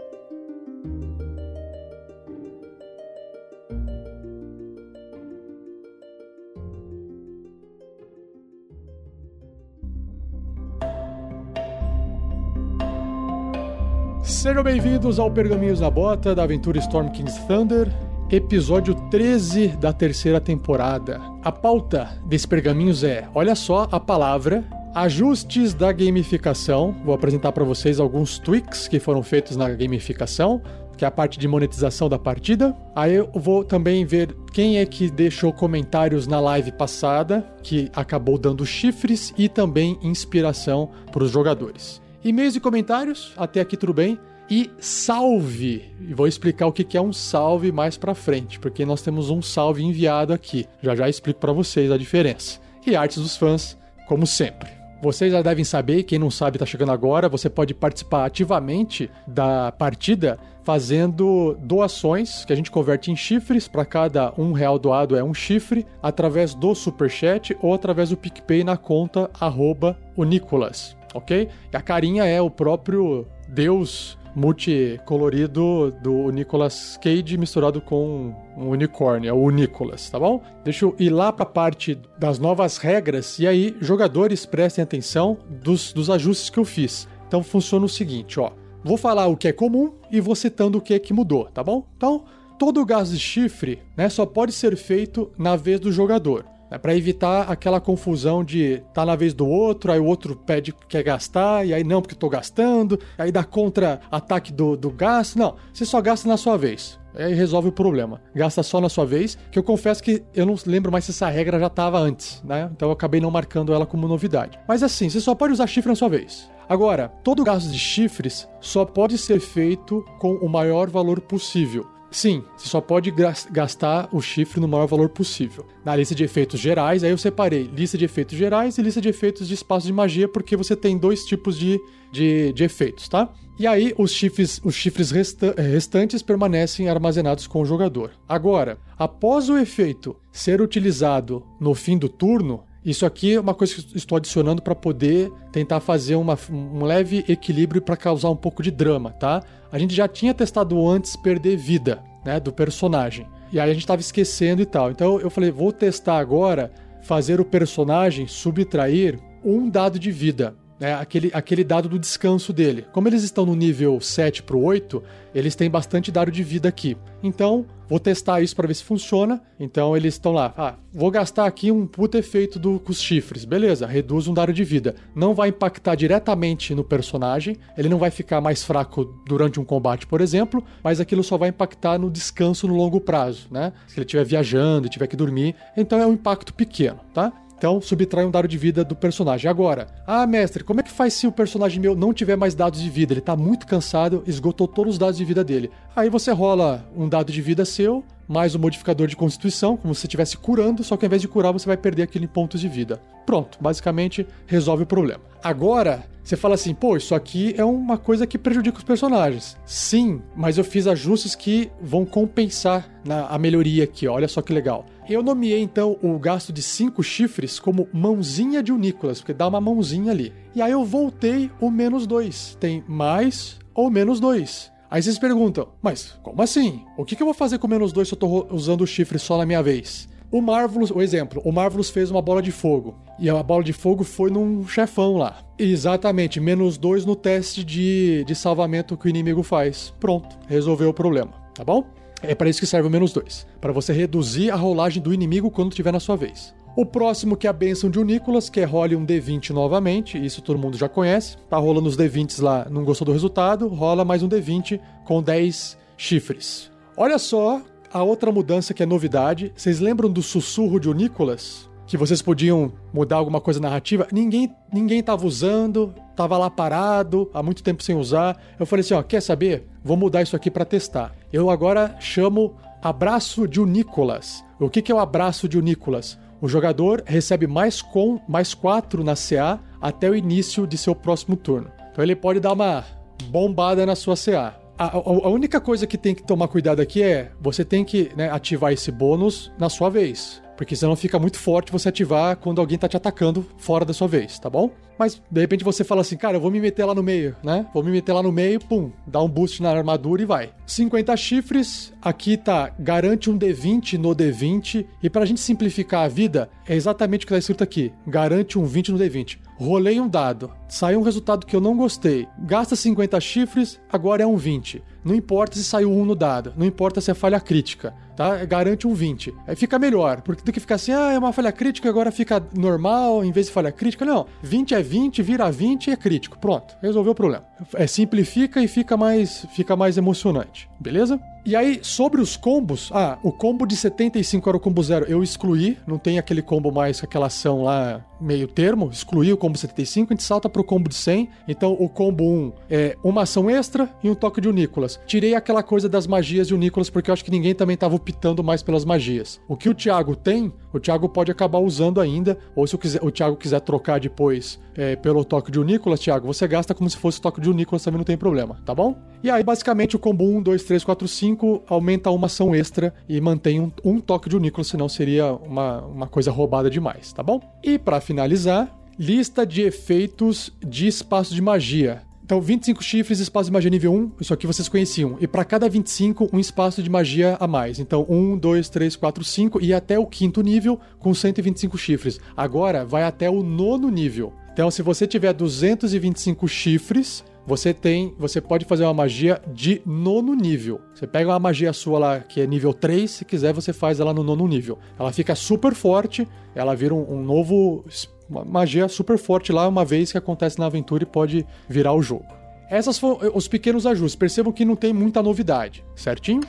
Sejam bem-vindos ao Pergaminhos na Bota da aventura Storm King's Thunder, episódio 13 da terceira temporada. A pauta desse Pergaminhos é, olha só a palavra, ajustes da gamificação. Vou apresentar para vocês alguns tweaks que foram feitos na gamificação, que é a parte de monetização da partida. Aí eu vou também ver quem é que deixou comentários na live passada, que acabou dando chifres e também inspiração para os jogadores. E-mails e comentários, até aqui tudo bem. E salve! E vou explicar o que é um salve mais pra frente, porque nós temos um salve enviado aqui. Já já explico para vocês a diferença. E artes dos fãs, como sempre. Vocês já devem saber, quem não sabe está chegando agora, você pode participar ativamente da partida fazendo doações que a gente converte em chifres. Para cada um real doado é um chifre, através do Superchat ou através do PicPay na conta arroba Unicolas, ok? E a carinha é o próprio Deus multicolorido do Nicolas Cage misturado com um unicórnio, é o Nicolas, tá bom? Deixa eu ir lá para a parte das novas regras e aí, jogadores, prestem atenção dos, dos ajustes que eu fiz. Então funciona o seguinte, ó. Vou falar o que é comum e vou citando o que é que mudou, tá bom? Então, todo o gasto de chifre né, só pode ser feito na vez do jogador. É para evitar aquela confusão de tá na vez do outro, aí o outro pede que quer gastar, e aí não, porque tô gastando, aí dá contra-ataque do, do gasto. Não, você só gasta na sua vez. Aí resolve o problema. Gasta só na sua vez, que eu confesso que eu não lembro mais se essa regra já estava antes, né? Então eu acabei não marcando ela como novidade. Mas assim, você só pode usar chifre na sua vez. Agora, todo gasto de chifres só pode ser feito com o maior valor possível. Sim, você só pode gastar o chifre no maior valor possível. Na lista de efeitos gerais, aí eu separei lista de efeitos gerais e lista de efeitos de espaço de magia, porque você tem dois tipos de, de, de efeitos, tá? E aí os chifres, os chifres resta restantes permanecem armazenados com o jogador. Agora, após o efeito ser utilizado no fim do turno, isso aqui é uma coisa que estou adicionando para poder tentar fazer uma, um leve equilíbrio para causar um pouco de drama, tá? A gente já tinha testado antes perder vida, né, do personagem. E aí a gente estava esquecendo e tal. Então eu falei, vou testar agora fazer o personagem subtrair um dado de vida né, aquele, aquele dado do descanso dele. Como eles estão no nível 7 para o 8, eles têm bastante dado de vida aqui. Então, vou testar isso para ver se funciona. Então, eles estão lá. Ah, vou gastar aqui um puto efeito do, com os chifres. Beleza, reduz um dado de vida. Não vai impactar diretamente no personagem. Ele não vai ficar mais fraco durante um combate, por exemplo. Mas aquilo só vai impactar no descanso no longo prazo, né? Se ele estiver viajando e tiver que dormir. Então, é um impacto pequeno, tá? Então, subtrai um dado de vida do personagem. Agora, ah, mestre, como é que faz se o personagem meu não tiver mais dados de vida? Ele tá muito cansado, esgotou todos os dados de vida dele. Aí você rola um dado de vida seu, mais um modificador de constituição, como se estivesse curando, só que ao invés de curar, você vai perder aquele pontos de vida. Pronto, basicamente resolve o problema. Agora, você fala assim, pô, isso aqui é uma coisa que prejudica os personagens. Sim, mas eu fiz ajustes que vão compensar na, a melhoria aqui, olha só que legal. Eu nomeei então o gasto de cinco chifres como mãozinha de Nicolas, porque dá uma mãozinha ali. E aí eu voltei o menos dois. Tem mais ou menos dois. Aí vocês perguntam, mas como assim? O que, que eu vou fazer com menos dois se eu tô usando o chifre só na minha vez? O Marvelous, o exemplo, o Marvelous fez uma bola de fogo. E a bola de fogo foi num chefão lá. Exatamente, menos dois no teste de, de salvamento que o inimigo faz. Pronto, resolveu o problema, tá bom? É para isso que serve o menos 2. Para você reduzir a rolagem do inimigo quando tiver na sua vez. O próximo que é a benção de Unicolas, que é role um D20 novamente, isso todo mundo já conhece. Tá rolando os D20s lá, não gostou do resultado, rola mais um D20 com 10 chifres. Olha só a outra mudança que é novidade. Vocês lembram do sussurro de Unicolas? Que vocês podiam mudar alguma coisa narrativa? Ninguém ninguém tava usando, tava lá parado, há muito tempo sem usar. Eu falei assim, ó, quer saber? Vou mudar isso aqui para testar. Eu agora chamo Abraço de Nicolas. O que, que é o abraço de Nicolas? O jogador recebe mais com mais 4 na CA até o início de seu próximo turno. Então ele pode dar uma bombada na sua CA. A, a, única coisa que tem que tomar cuidado aqui é você tem que né, ativar esse bônus na sua vez. Porque senão fica muito forte você ativar quando alguém tá te atacando fora da sua vez, tá bom? Mas de repente você fala assim, cara, eu vou me meter lá no meio, né? Vou me meter lá no meio, pum, dá um boost na armadura e vai. 50 chifres, aqui tá, garante um D20 no D20. E pra gente simplificar a vida, é exatamente o que tá escrito aqui: garante um 20 no D20. Rolei um dado, saiu um resultado que eu não gostei. Gasta 50 chifres, agora é um 20. Não importa se saiu 1 no dado, não importa se é falha crítica, tá? Garante um 20. Aí fica melhor, porque do que ficar assim, ah, é uma falha crítica, agora fica normal em vez de falha crítica. Não, 20 é 20, vira 20 e é crítico. Pronto, resolveu o problema. É, simplifica e fica mais, fica mais emocionante, beleza? E aí, sobre os combos, ah, o combo de 75 era o combo zero, eu excluí, não tem aquele combo mais, aquela ação lá meio termo, excluí o combo 75, a gente salta pro combo de 100, então o combo 1 é uma ação extra e um toque de Nicolas. Tirei aquela coisa das magias de Nicolas porque eu acho que ninguém também tava optando mais pelas magias. O que o Thiago tem, o Thiago pode acabar usando ainda, ou se o, quiser, o Thiago quiser trocar depois é, pelo toque de Nicolas, Thiago, você gasta como se fosse o toque de Nicolas, também não tem problema, tá bom? E aí, basicamente, o combo 1, 2, 3, 4, 5 aumenta uma ação extra e mantém um, um toque de Nicolas, senão seria uma, uma coisa roubada demais, tá bom? E para finalizar, lista de efeitos de espaço de magia. Então, 25 chifres, espaço de magia nível 1, isso aqui vocês conheciam. E para cada 25, um espaço de magia a mais. Então, 1, 2, 3, 4, 5 e até o quinto nível com 125 chifres. Agora vai até o nono nível. Então, se você tiver 225 chifres, você tem, você pode fazer uma magia de nono nível. Você pega uma magia sua lá que é nível 3, se quiser você faz ela no nono nível. Ela fica super forte, ela vira um, um novo uma magia super forte lá, uma vez que acontece na aventura e pode virar o jogo. Essas foram os pequenos ajustes. Percebam que não tem muita novidade, certinho?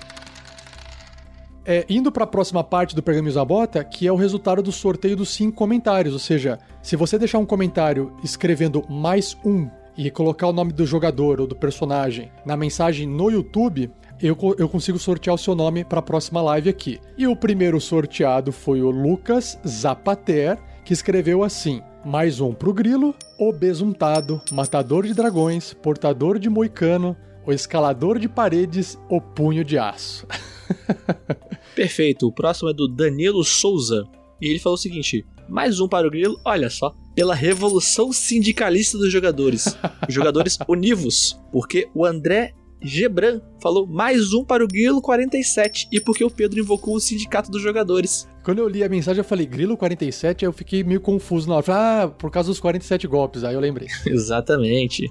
É, indo para a próxima parte do Pergaminhos da Bota, que é o resultado do sorteio dos cinco comentários. Ou seja, se você deixar um comentário escrevendo mais um e colocar o nome do jogador ou do personagem na mensagem no YouTube, eu, eu consigo sortear o seu nome para a próxima live aqui. E o primeiro sorteado foi o Lucas Zapater, que escreveu assim: mais um pro Grilo, o besuntado, matador de dragões, portador de moicano, o escalador de paredes, o punho de aço. [LAUGHS] Perfeito. O próximo é do Danilo Souza. E ele falou o seguinte: mais um para o Grilo, olha só, pela revolução sindicalista dos jogadores. Os jogadores [LAUGHS] univos. Porque o André Gebran falou mais um para o Grilo 47 e porque o Pedro invocou o sindicato dos jogadores. Quando eu li a mensagem, eu falei Grilo 47, aí eu fiquei meio confuso na hora. Falei, ah, por causa dos 47 golpes, aí eu lembrei. [LAUGHS] Exatamente.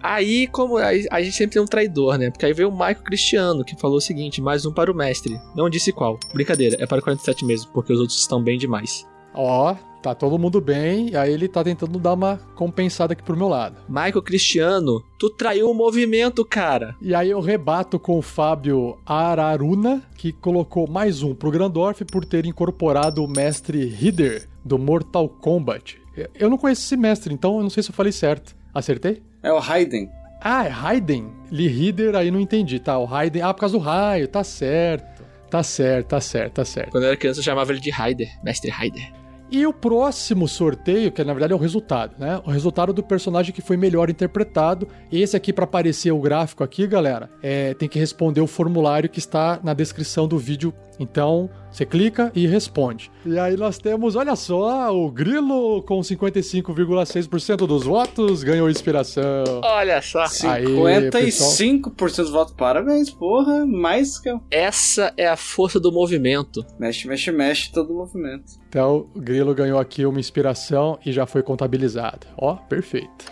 aí, como aí, a gente sempre tem um traidor, né? Porque aí veio o Maico Cristiano, que falou o seguinte: mais um para o mestre. Não disse qual. Brincadeira, é para o 47 mesmo, porque os outros estão bem demais. Ó, tá todo mundo bem, e aí ele tá tentando dar uma compensada aqui pro meu lado. Michael Cristiano, tu traiu o movimento, cara. E aí eu rebato com o Fábio Araruna, que colocou mais um pro Grandorf por ter incorporado o mestre Hider do Mortal Kombat. Eu não conheço esse mestre, então eu não sei se eu falei certo. Acertei? É o Raiden. Ah, é Raiden? Lee Hider, aí não entendi, tá? O Raiden. Ah, por causa do raio, tá certo. Tá certo, tá certo, tá certo. Quando eu era criança eu chamava ele de Raider, mestre Raider. E o próximo sorteio, que na verdade é o resultado, né? O resultado do personagem que foi melhor interpretado. Esse aqui, para aparecer o gráfico aqui, galera, é, tem que responder o formulário que está na descrição do vídeo. Então, você clica e responde. E aí nós temos, olha só, o Grilo com 55,6% dos votos ganhou inspiração. Olha só. 55% dos votos. Parabéns, porra. Mais que eu. Essa é a força do movimento. Mexe, mexe, mexe todo o movimento. Então, o Grilo ganhou aqui uma inspiração e já foi contabilizado. Ó, perfeito.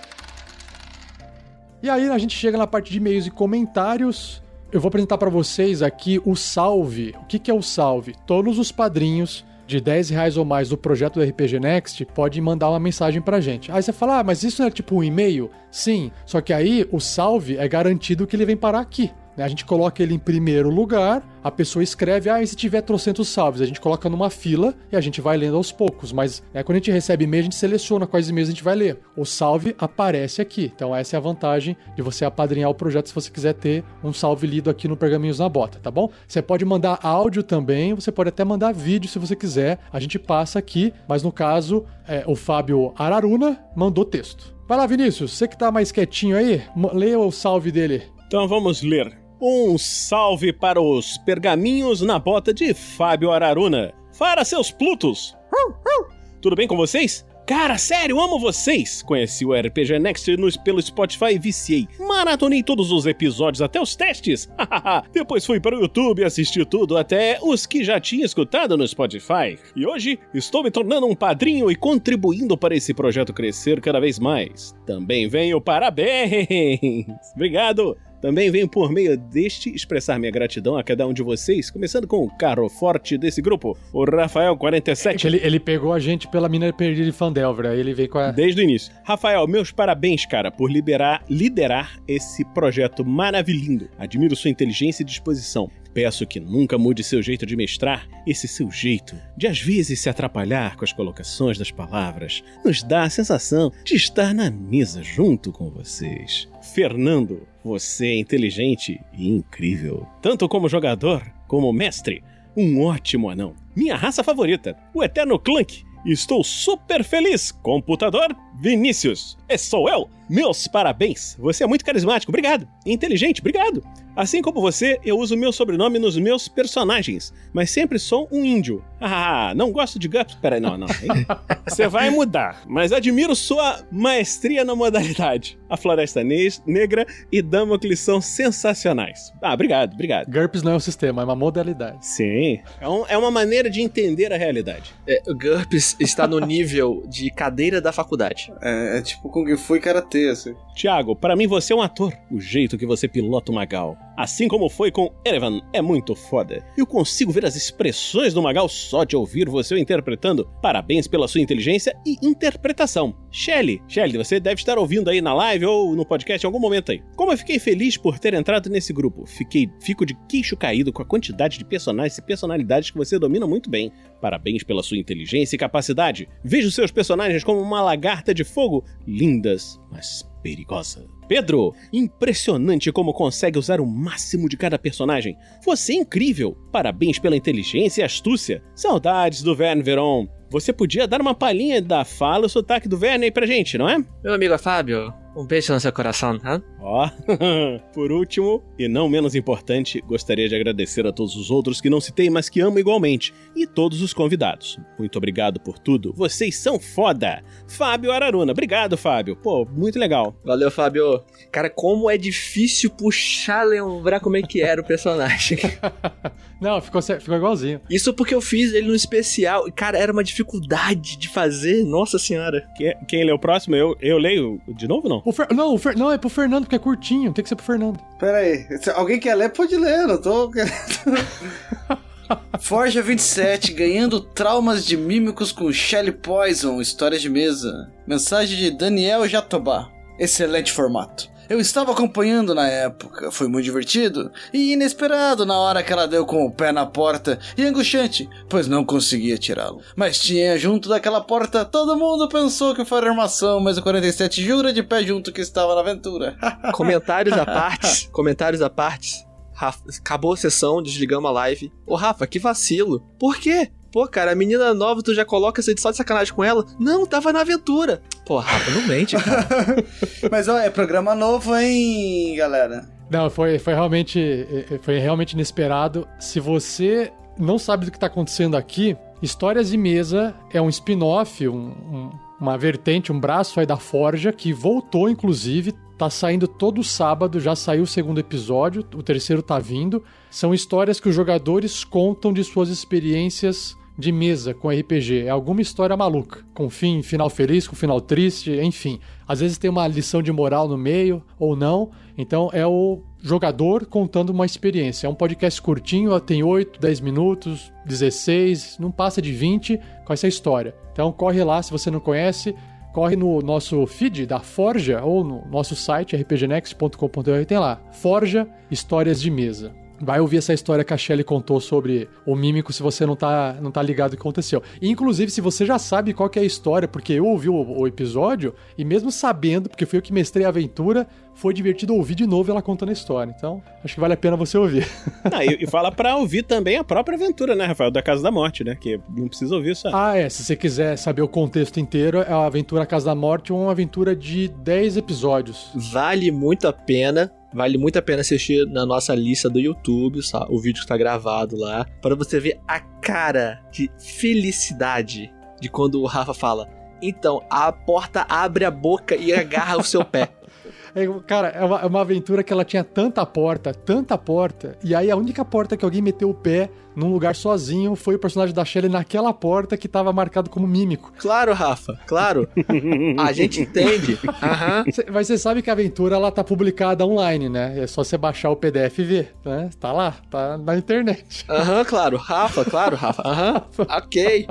E aí a gente chega na parte de e-mails e comentários. Eu vou apresentar para vocês aqui o salve. O que, que é o salve? Todos os padrinhos de 10 reais ou mais do projeto do RPG Next podem mandar uma mensagem pra gente. Aí você fala, ah, mas isso não é tipo um e-mail? Sim, só que aí o salve é garantido que ele vem parar aqui. Né? A gente coloca ele em primeiro lugar, a pessoa escreve, ah, e se tiver trocentos salves? A gente coloca numa fila e a gente vai lendo aos poucos. Mas é, quando a gente recebe e-mail, a gente seleciona quais e-mails a gente vai ler. O salve aparece aqui. Então essa é a vantagem de você apadrinhar o projeto se você quiser ter um salve lido aqui no Pergaminhos na Bota, tá bom? Você pode mandar áudio também, você pode até mandar vídeo se você quiser. A gente passa aqui, mas no caso, é, o Fábio Araruna mandou texto. Vai lá, Vinícius, você que tá mais quietinho aí, leia o salve dele. Então vamos ler. Um salve para os pergaminhos na bota de Fábio Araruna. Fara seus Plutos! Tudo bem com vocês? Cara, sério, amo vocês! Conheci o RPG Next no, pelo Spotify e viciei. Maratonei todos os episódios até os testes. [LAUGHS] Depois fui para o YouTube e assisti tudo, até os que já tinha escutado no Spotify. E hoje estou me tornando um padrinho e contribuindo para esse projeto crescer cada vez mais. Também venho parabéns! [LAUGHS] Obrigado! Também venho por meio deste expressar minha gratidão a cada um de vocês, começando com o carro forte desse grupo, o Rafael47. Ele, ele pegou a gente pela mina perdida de Fandelver, aí ele veio com a... Desde o início. Rafael, meus parabéns, cara, por liberar, liderar esse projeto maravilhoso. Admiro sua inteligência e disposição. Peço que nunca mude seu jeito de mestrar, esse seu jeito de às vezes se atrapalhar com as colocações das palavras, nos dá a sensação de estar na mesa junto com vocês. Fernando, você é inteligente e incrível, tanto como jogador como mestre. Um ótimo anão. Minha raça favorita, o Eterno Clank. Estou super feliz, computador Vinícius. É sou eu. Meus parabéns. Você é muito carismático, obrigado. Inteligente, obrigado. Assim como você, eu uso meu sobrenome nos meus personagens, mas sempre sou um índio. [LAUGHS] Ah, não gosto de GURPS. Peraí, não, não. [LAUGHS] Você vai mudar, mas admiro sua maestria na modalidade. A Floresta Negra e Damocles são sensacionais. Ah, obrigado, obrigado. GURPS não é um sistema, é uma modalidade. Sim, é, um, é uma maneira de entender a realidade. É, o GURPS está no nível de cadeira da faculdade. É, é tipo Kung Fu e Karatê, assim. Tiago, para mim você é um ator. O jeito que você pilota o Magal. Assim como foi com Erevan, é muito foda. Eu consigo ver as expressões do Magal só de ouvir você interpretando. Parabéns pela sua inteligência e interpretação. Shelly, Shelly, você deve estar ouvindo aí na live ou no podcast em algum momento aí. Como eu fiquei feliz por ter entrado nesse grupo. Fiquei, fico de queixo caído com a quantidade de personagens e personalidades que você domina muito bem. Parabéns pela sua inteligência e capacidade. Vejo seus personagens como uma lagarta de fogo, lindas, mas perigosa. Pedro, impressionante como consegue usar o máximo de cada personagem. Você é incrível. Parabéns pela inteligência e astúcia. Saudades do Verne Veron. Você podia dar uma palhinha da fala, o sotaque do Verne aí pra gente, não é? Meu amigo Fábio, um beijo no seu coração, tá? Ó, [LAUGHS] por último, e não menos importante, gostaria de agradecer a todos os outros que não citei, mas que amo igualmente, e todos os convidados. Muito obrigado por tudo, vocês são foda! Fábio Araruna, obrigado, Fábio. Pô, muito legal. Valeu, Fábio. Cara, como é difícil puxar, lembrar como é que era o personagem. [LAUGHS] Não, ficou, ficou igualzinho. Isso porque eu fiz ele no especial. Cara, era uma dificuldade de fazer. Nossa senhora. Quem, quem lê o próximo? Eu, eu leio de novo não? O Fer, não, o Fer, não, é pro Fernando, porque é curtinho. Tem que ser pro Fernando. Pera aí. Se alguém quer ler, pode ler. Não tô. [LAUGHS] Forja 27, ganhando traumas de mímicos com Shelly Poison, histórias de mesa. Mensagem de Daniel Jatobá. Excelente formato. Eu estava acompanhando na época, foi muito divertido e inesperado na hora que ela deu com o pé na porta e angustiante, pois não conseguia tirá-lo. Mas tinha junto daquela porta, todo mundo pensou que foi armação, mas o 47 jura de pé junto que estava na aventura. [LAUGHS] comentários à parte, [LAUGHS] comentários à parte. Rafa, acabou a sessão, desligamos a live. Ô Rafa, que vacilo. Por quê? Pô, cara, a menina nova, tu já coloca essa só de sacanagem com ela? Não, tava na aventura. Pô, Rafa, não mente, cara. [LAUGHS] Mas, ó, é programa novo, hein, galera? Não, foi, foi realmente foi realmente inesperado. Se você não sabe do que tá acontecendo aqui, Histórias de Mesa é um spin-off, um, um, uma vertente, um braço aí da Forja, que voltou, inclusive, Tá saindo todo sábado, já saiu o segundo episódio, o terceiro tá vindo. São histórias que os jogadores contam de suas experiências de mesa com RPG. É alguma história maluca, com fim, final feliz, com final triste, enfim. Às vezes tem uma lição de moral no meio ou não. Então é o jogador contando uma experiência. É um podcast curtinho, tem 8, 10 minutos, 16, não passa de 20 com essa história. Então corre lá se você não conhece, corre no nosso feed da Forja ou no nosso site rpgnext.com.br, tem lá, Forja Histórias de Mesa. Vai ouvir essa história que a Shelly contou sobre o mímico se você não tá, não tá ligado o que aconteceu. E, inclusive, se você já sabe qual é a história, porque eu ouvi o, o episódio, e mesmo sabendo, porque fui eu que mestrei a aventura, foi divertido ouvir de novo ela contando a história. Então, acho que vale a pena você ouvir. [LAUGHS] Ah, e, e fala pra ouvir também a própria aventura, né, Rafael? Da Casa da Morte, né? Que não precisa ouvir só. Ah, é. Se você quiser saber o contexto inteiro, é a aventura Casa da Morte, uma aventura de 10 episódios. Vale muito a pena. Vale muito a pena assistir na nossa lista do YouTube, sa- o vídeo que tá gravado lá, para você ver a cara de felicidade de quando o Rafa fala. Então, a porta abre a boca e agarra o seu pé. [LAUGHS] Cara, é uma, é uma aventura que ela tinha tanta porta, tanta porta, e aí a única porta que alguém meteu o pé num lugar sozinho foi o personagem da Shelly naquela porta que tava marcado como mímico. Claro, Rafa, claro. A gente entende. Cê- Mas você sabe que a aventura ela tá publicada online, né? É só você baixar o PDF e ver, né? Tá lá, tá na internet. Aham, claro. Rafa, claro, Rafa. Aham. Ok.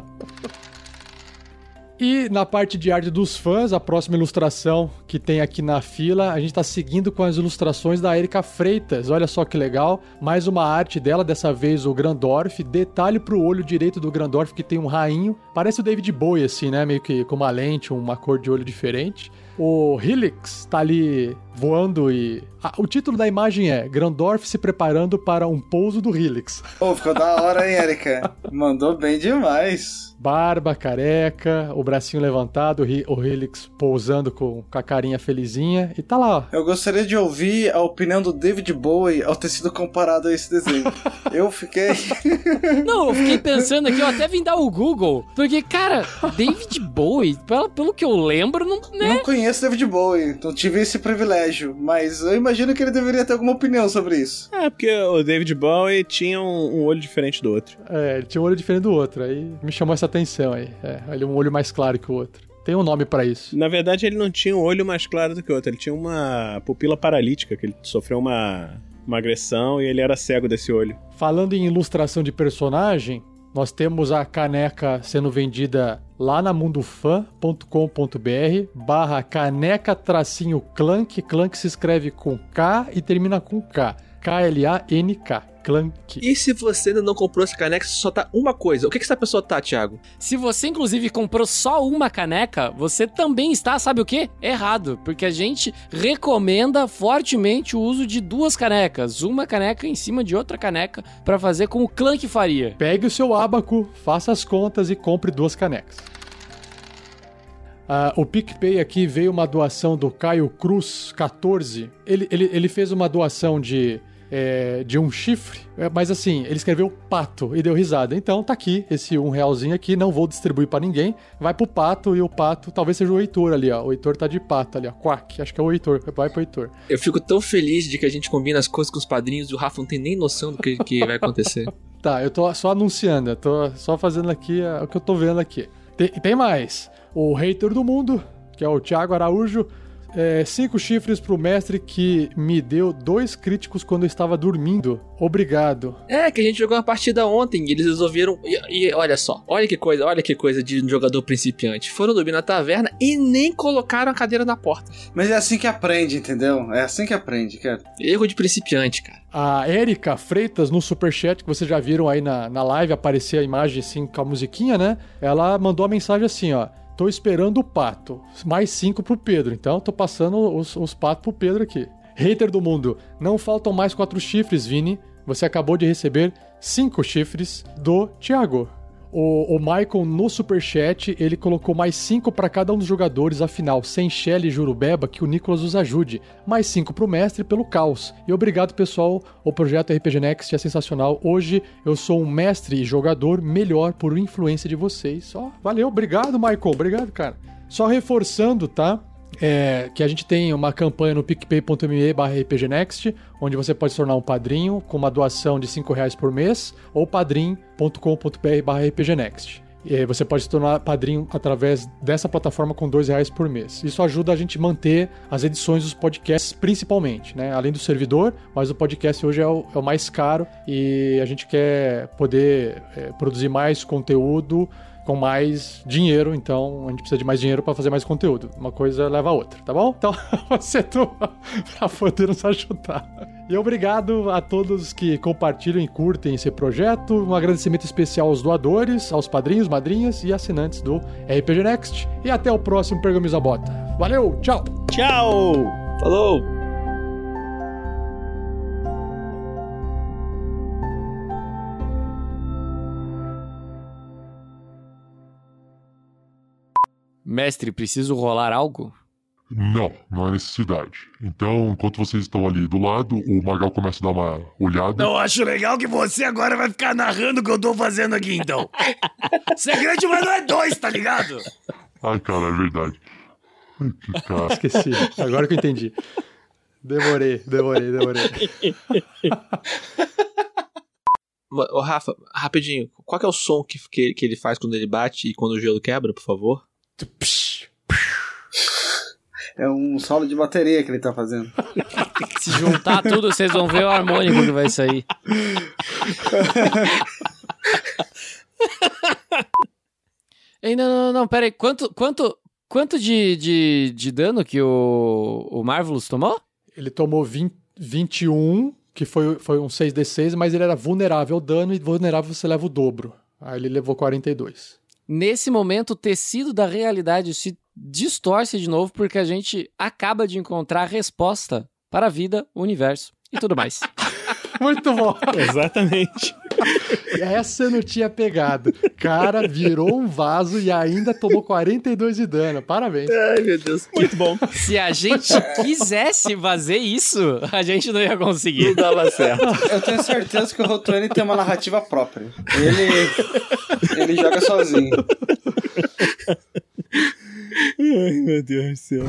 E na parte de arte dos fãs, a próxima ilustração que tem aqui na fila, a gente tá seguindo com as ilustrações da Erika Freitas. Olha só que legal. Mais uma arte dela, dessa vez o Grandorf. Detalhe pro olho direito do Grandorf que tem um rainho. Parece o David Bowie, assim, né? Meio que com uma lente, uma cor de olho diferente. O Helix tá ali voando e. Ah, o título da imagem é Grandorf se preparando para um pouso do Helix. Pô, ficou da hora, hein, Erika? Mandou bem demais. Barba, careca, o bracinho levantado, o Helix pousando com, com a carinha felizinha. E tá lá, ó. Eu gostaria de ouvir a opinião do David Bowie ao ter sido comparado a esse desenho. Eu fiquei. [LAUGHS] Não, eu fiquei pensando aqui, eu até vim dar o Google. Porque, cara, David Bowie, pelo, pelo que eu lembro, não, né? Não conheço David Bowie, não tive esse privilégio, mas eu imagino que ele deveria ter alguma opinião sobre isso. É, porque o David Bowie tinha um, um olho diferente do outro. É, ele tinha um olho diferente do outro. Aí me chamou essa atenção aí. É, ele um olho mais claro que o outro. Tem um nome pra isso. Na verdade, ele não tinha um olho mais claro do que o outro. Ele tinha uma pupila paralítica, que ele sofreu uma, uma agressão e ele era cego desse olho. Falando em ilustração de personagem, nós temos a caneca sendo vendida lá na mundofan.com.br barra caneca tracinho clank. Clank se escreve com K e termina com K. K-L-A-N-K. Clank. E se você ainda não comprou essa caneca, só tá uma coisa. O que, que essa pessoa tá, Thiago? Se você, inclusive, comprou só uma caneca, você também está, sabe o quê? Errado. Porque a gente recomenda fortemente o uso de duas canecas. Uma caneca em cima de outra caneca para fazer como o Clank faria. Pegue o seu abaco, faça as contas e compre duas canecas. Ah, o PicPay aqui veio uma doação do Caio Cruz, 14. Ele, ele, ele fez uma doação de, é, de um chifre, é, mas assim, ele escreveu pato e deu risada. Então tá aqui, esse um realzinho aqui, não vou distribuir pra ninguém. Vai pro pato e o pato, talvez seja o Heitor ali, ó. O Heitor tá de pato ali, ó. Quack, acho que é o Heitor. Vai pro Heitor. Eu fico tão feliz de que a gente combina as coisas com os padrinhos e o Rafa não tem nem noção do que, que vai acontecer. [LAUGHS] Tá, eu tô só anunciando, eu tô só fazendo aqui ah, o que eu tô vendo aqui. Tem, tem mais. O hater do mundo, que é o Thiago Araújo, é, cinco chifres pro mestre que me deu dois críticos quando eu estava dormindo. Obrigado. É, que a gente jogou uma partida ontem e eles resolveram. E, e olha só, olha que coisa, olha que coisa de um jogador principiante. Foram dormir na taverna e nem colocaram a cadeira na porta. Mas é assim que aprende, entendeu? É assim que aprende, cara. Erro de principiante, cara. A Érica Freitas, no superchat, que vocês já viram aí na, na live, aparecer a imagem assim com a musiquinha, né? Ela mandou a mensagem assim, ó. Tô esperando o pato. Mais cinco pro Pedro. Então, tô passando os, os patos pro Pedro aqui. Hater do mundo. Não faltam mais quatro chifres, Vini. Você acabou de receber cinco chifres do Thiago. O, o Michael, no superchat, ele colocou mais cinco para cada um dos jogadores, afinal, sem Shelly e Jurubeba, que o Nicolas os ajude. Mais cinco pro mestre pelo caos. E obrigado, pessoal. O projeto RPG Next é sensacional. Hoje eu sou um mestre e jogador melhor por influência de vocês. Ó, valeu, obrigado, Michael. Obrigado, cara. Só reforçando, tá? É, que a gente tem uma campanha no picpay.me barra rpgnext, onde você pode se tornar um padrinho com uma doação de 5 reais por mês, ou padrim.com.br barra rpgnext. E você pode se tornar padrinho através dessa plataforma com dois reais por mês. Isso ajuda a gente manter as edições dos podcasts principalmente, né? Além do servidor, mas o podcast hoje é o, é o mais caro e a gente quer poder é, produzir mais conteúdo com mais dinheiro, então a gente precisa de mais dinheiro para fazer mais conteúdo. Uma coisa leva a outra, tá bom? Então [LAUGHS] você para poder nos ajudar. E obrigado a todos que compartilham e curtem esse projeto. Um agradecimento especial aos doadores, aos padrinhos, madrinhas e assinantes do RPG Next. E até o próximo Pergamis a Bota. Valeu, tchau! Tchau! Falou! Mestre, preciso rolar algo? Não, não há necessidade. Então, enquanto vocês estão ali do lado, o Magal começa a dar uma olhada. Eu acho legal que você agora vai ficar narrando o que eu tô fazendo aqui, então. [LAUGHS] Segredo, mas não é dois, tá ligado? Ai, cara, é verdade. Ai, que cara. Esqueci. Agora que eu entendi. Demorei, demorei, demorei. Ô, Rafa, rapidinho, qual que é o som que, que, que ele faz quando ele bate e quando o gelo quebra, por favor? É um solo de bateria que ele tá fazendo. [LAUGHS] Se juntar tudo, vocês vão ver o harmônico que vai sair. [LAUGHS] Ei, não, não, não, pera aí. Quanto, quanto, quanto de, de, de dano que o, o Marvelous tomou? Ele tomou 20, 21, que foi, foi um 6d6, mas ele era vulnerável ao dano e vulnerável você leva o dobro. Aí ele levou 42. Nesse momento, o tecido da realidade se distorce de novo porque a gente acaba de encontrar a resposta para a vida, o universo e tudo mais. [LAUGHS] Muito bom. Exatamente. [LAUGHS] Essa eu não tinha pegado. Cara, virou um vaso e ainda tomou 42 de dano. Parabéns. Ai, meu Deus. Muito bom. Se a gente [LAUGHS] quisesse fazer isso, a gente não ia conseguir. Não dava certo. Eu tenho certeza que o Rotuane tem uma narrativa própria. Ele. ele joga sozinho. Ai, meu Deus do céu.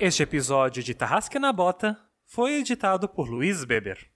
Este episódio de Tarrasque na Bota foi editado por Luiz Beber.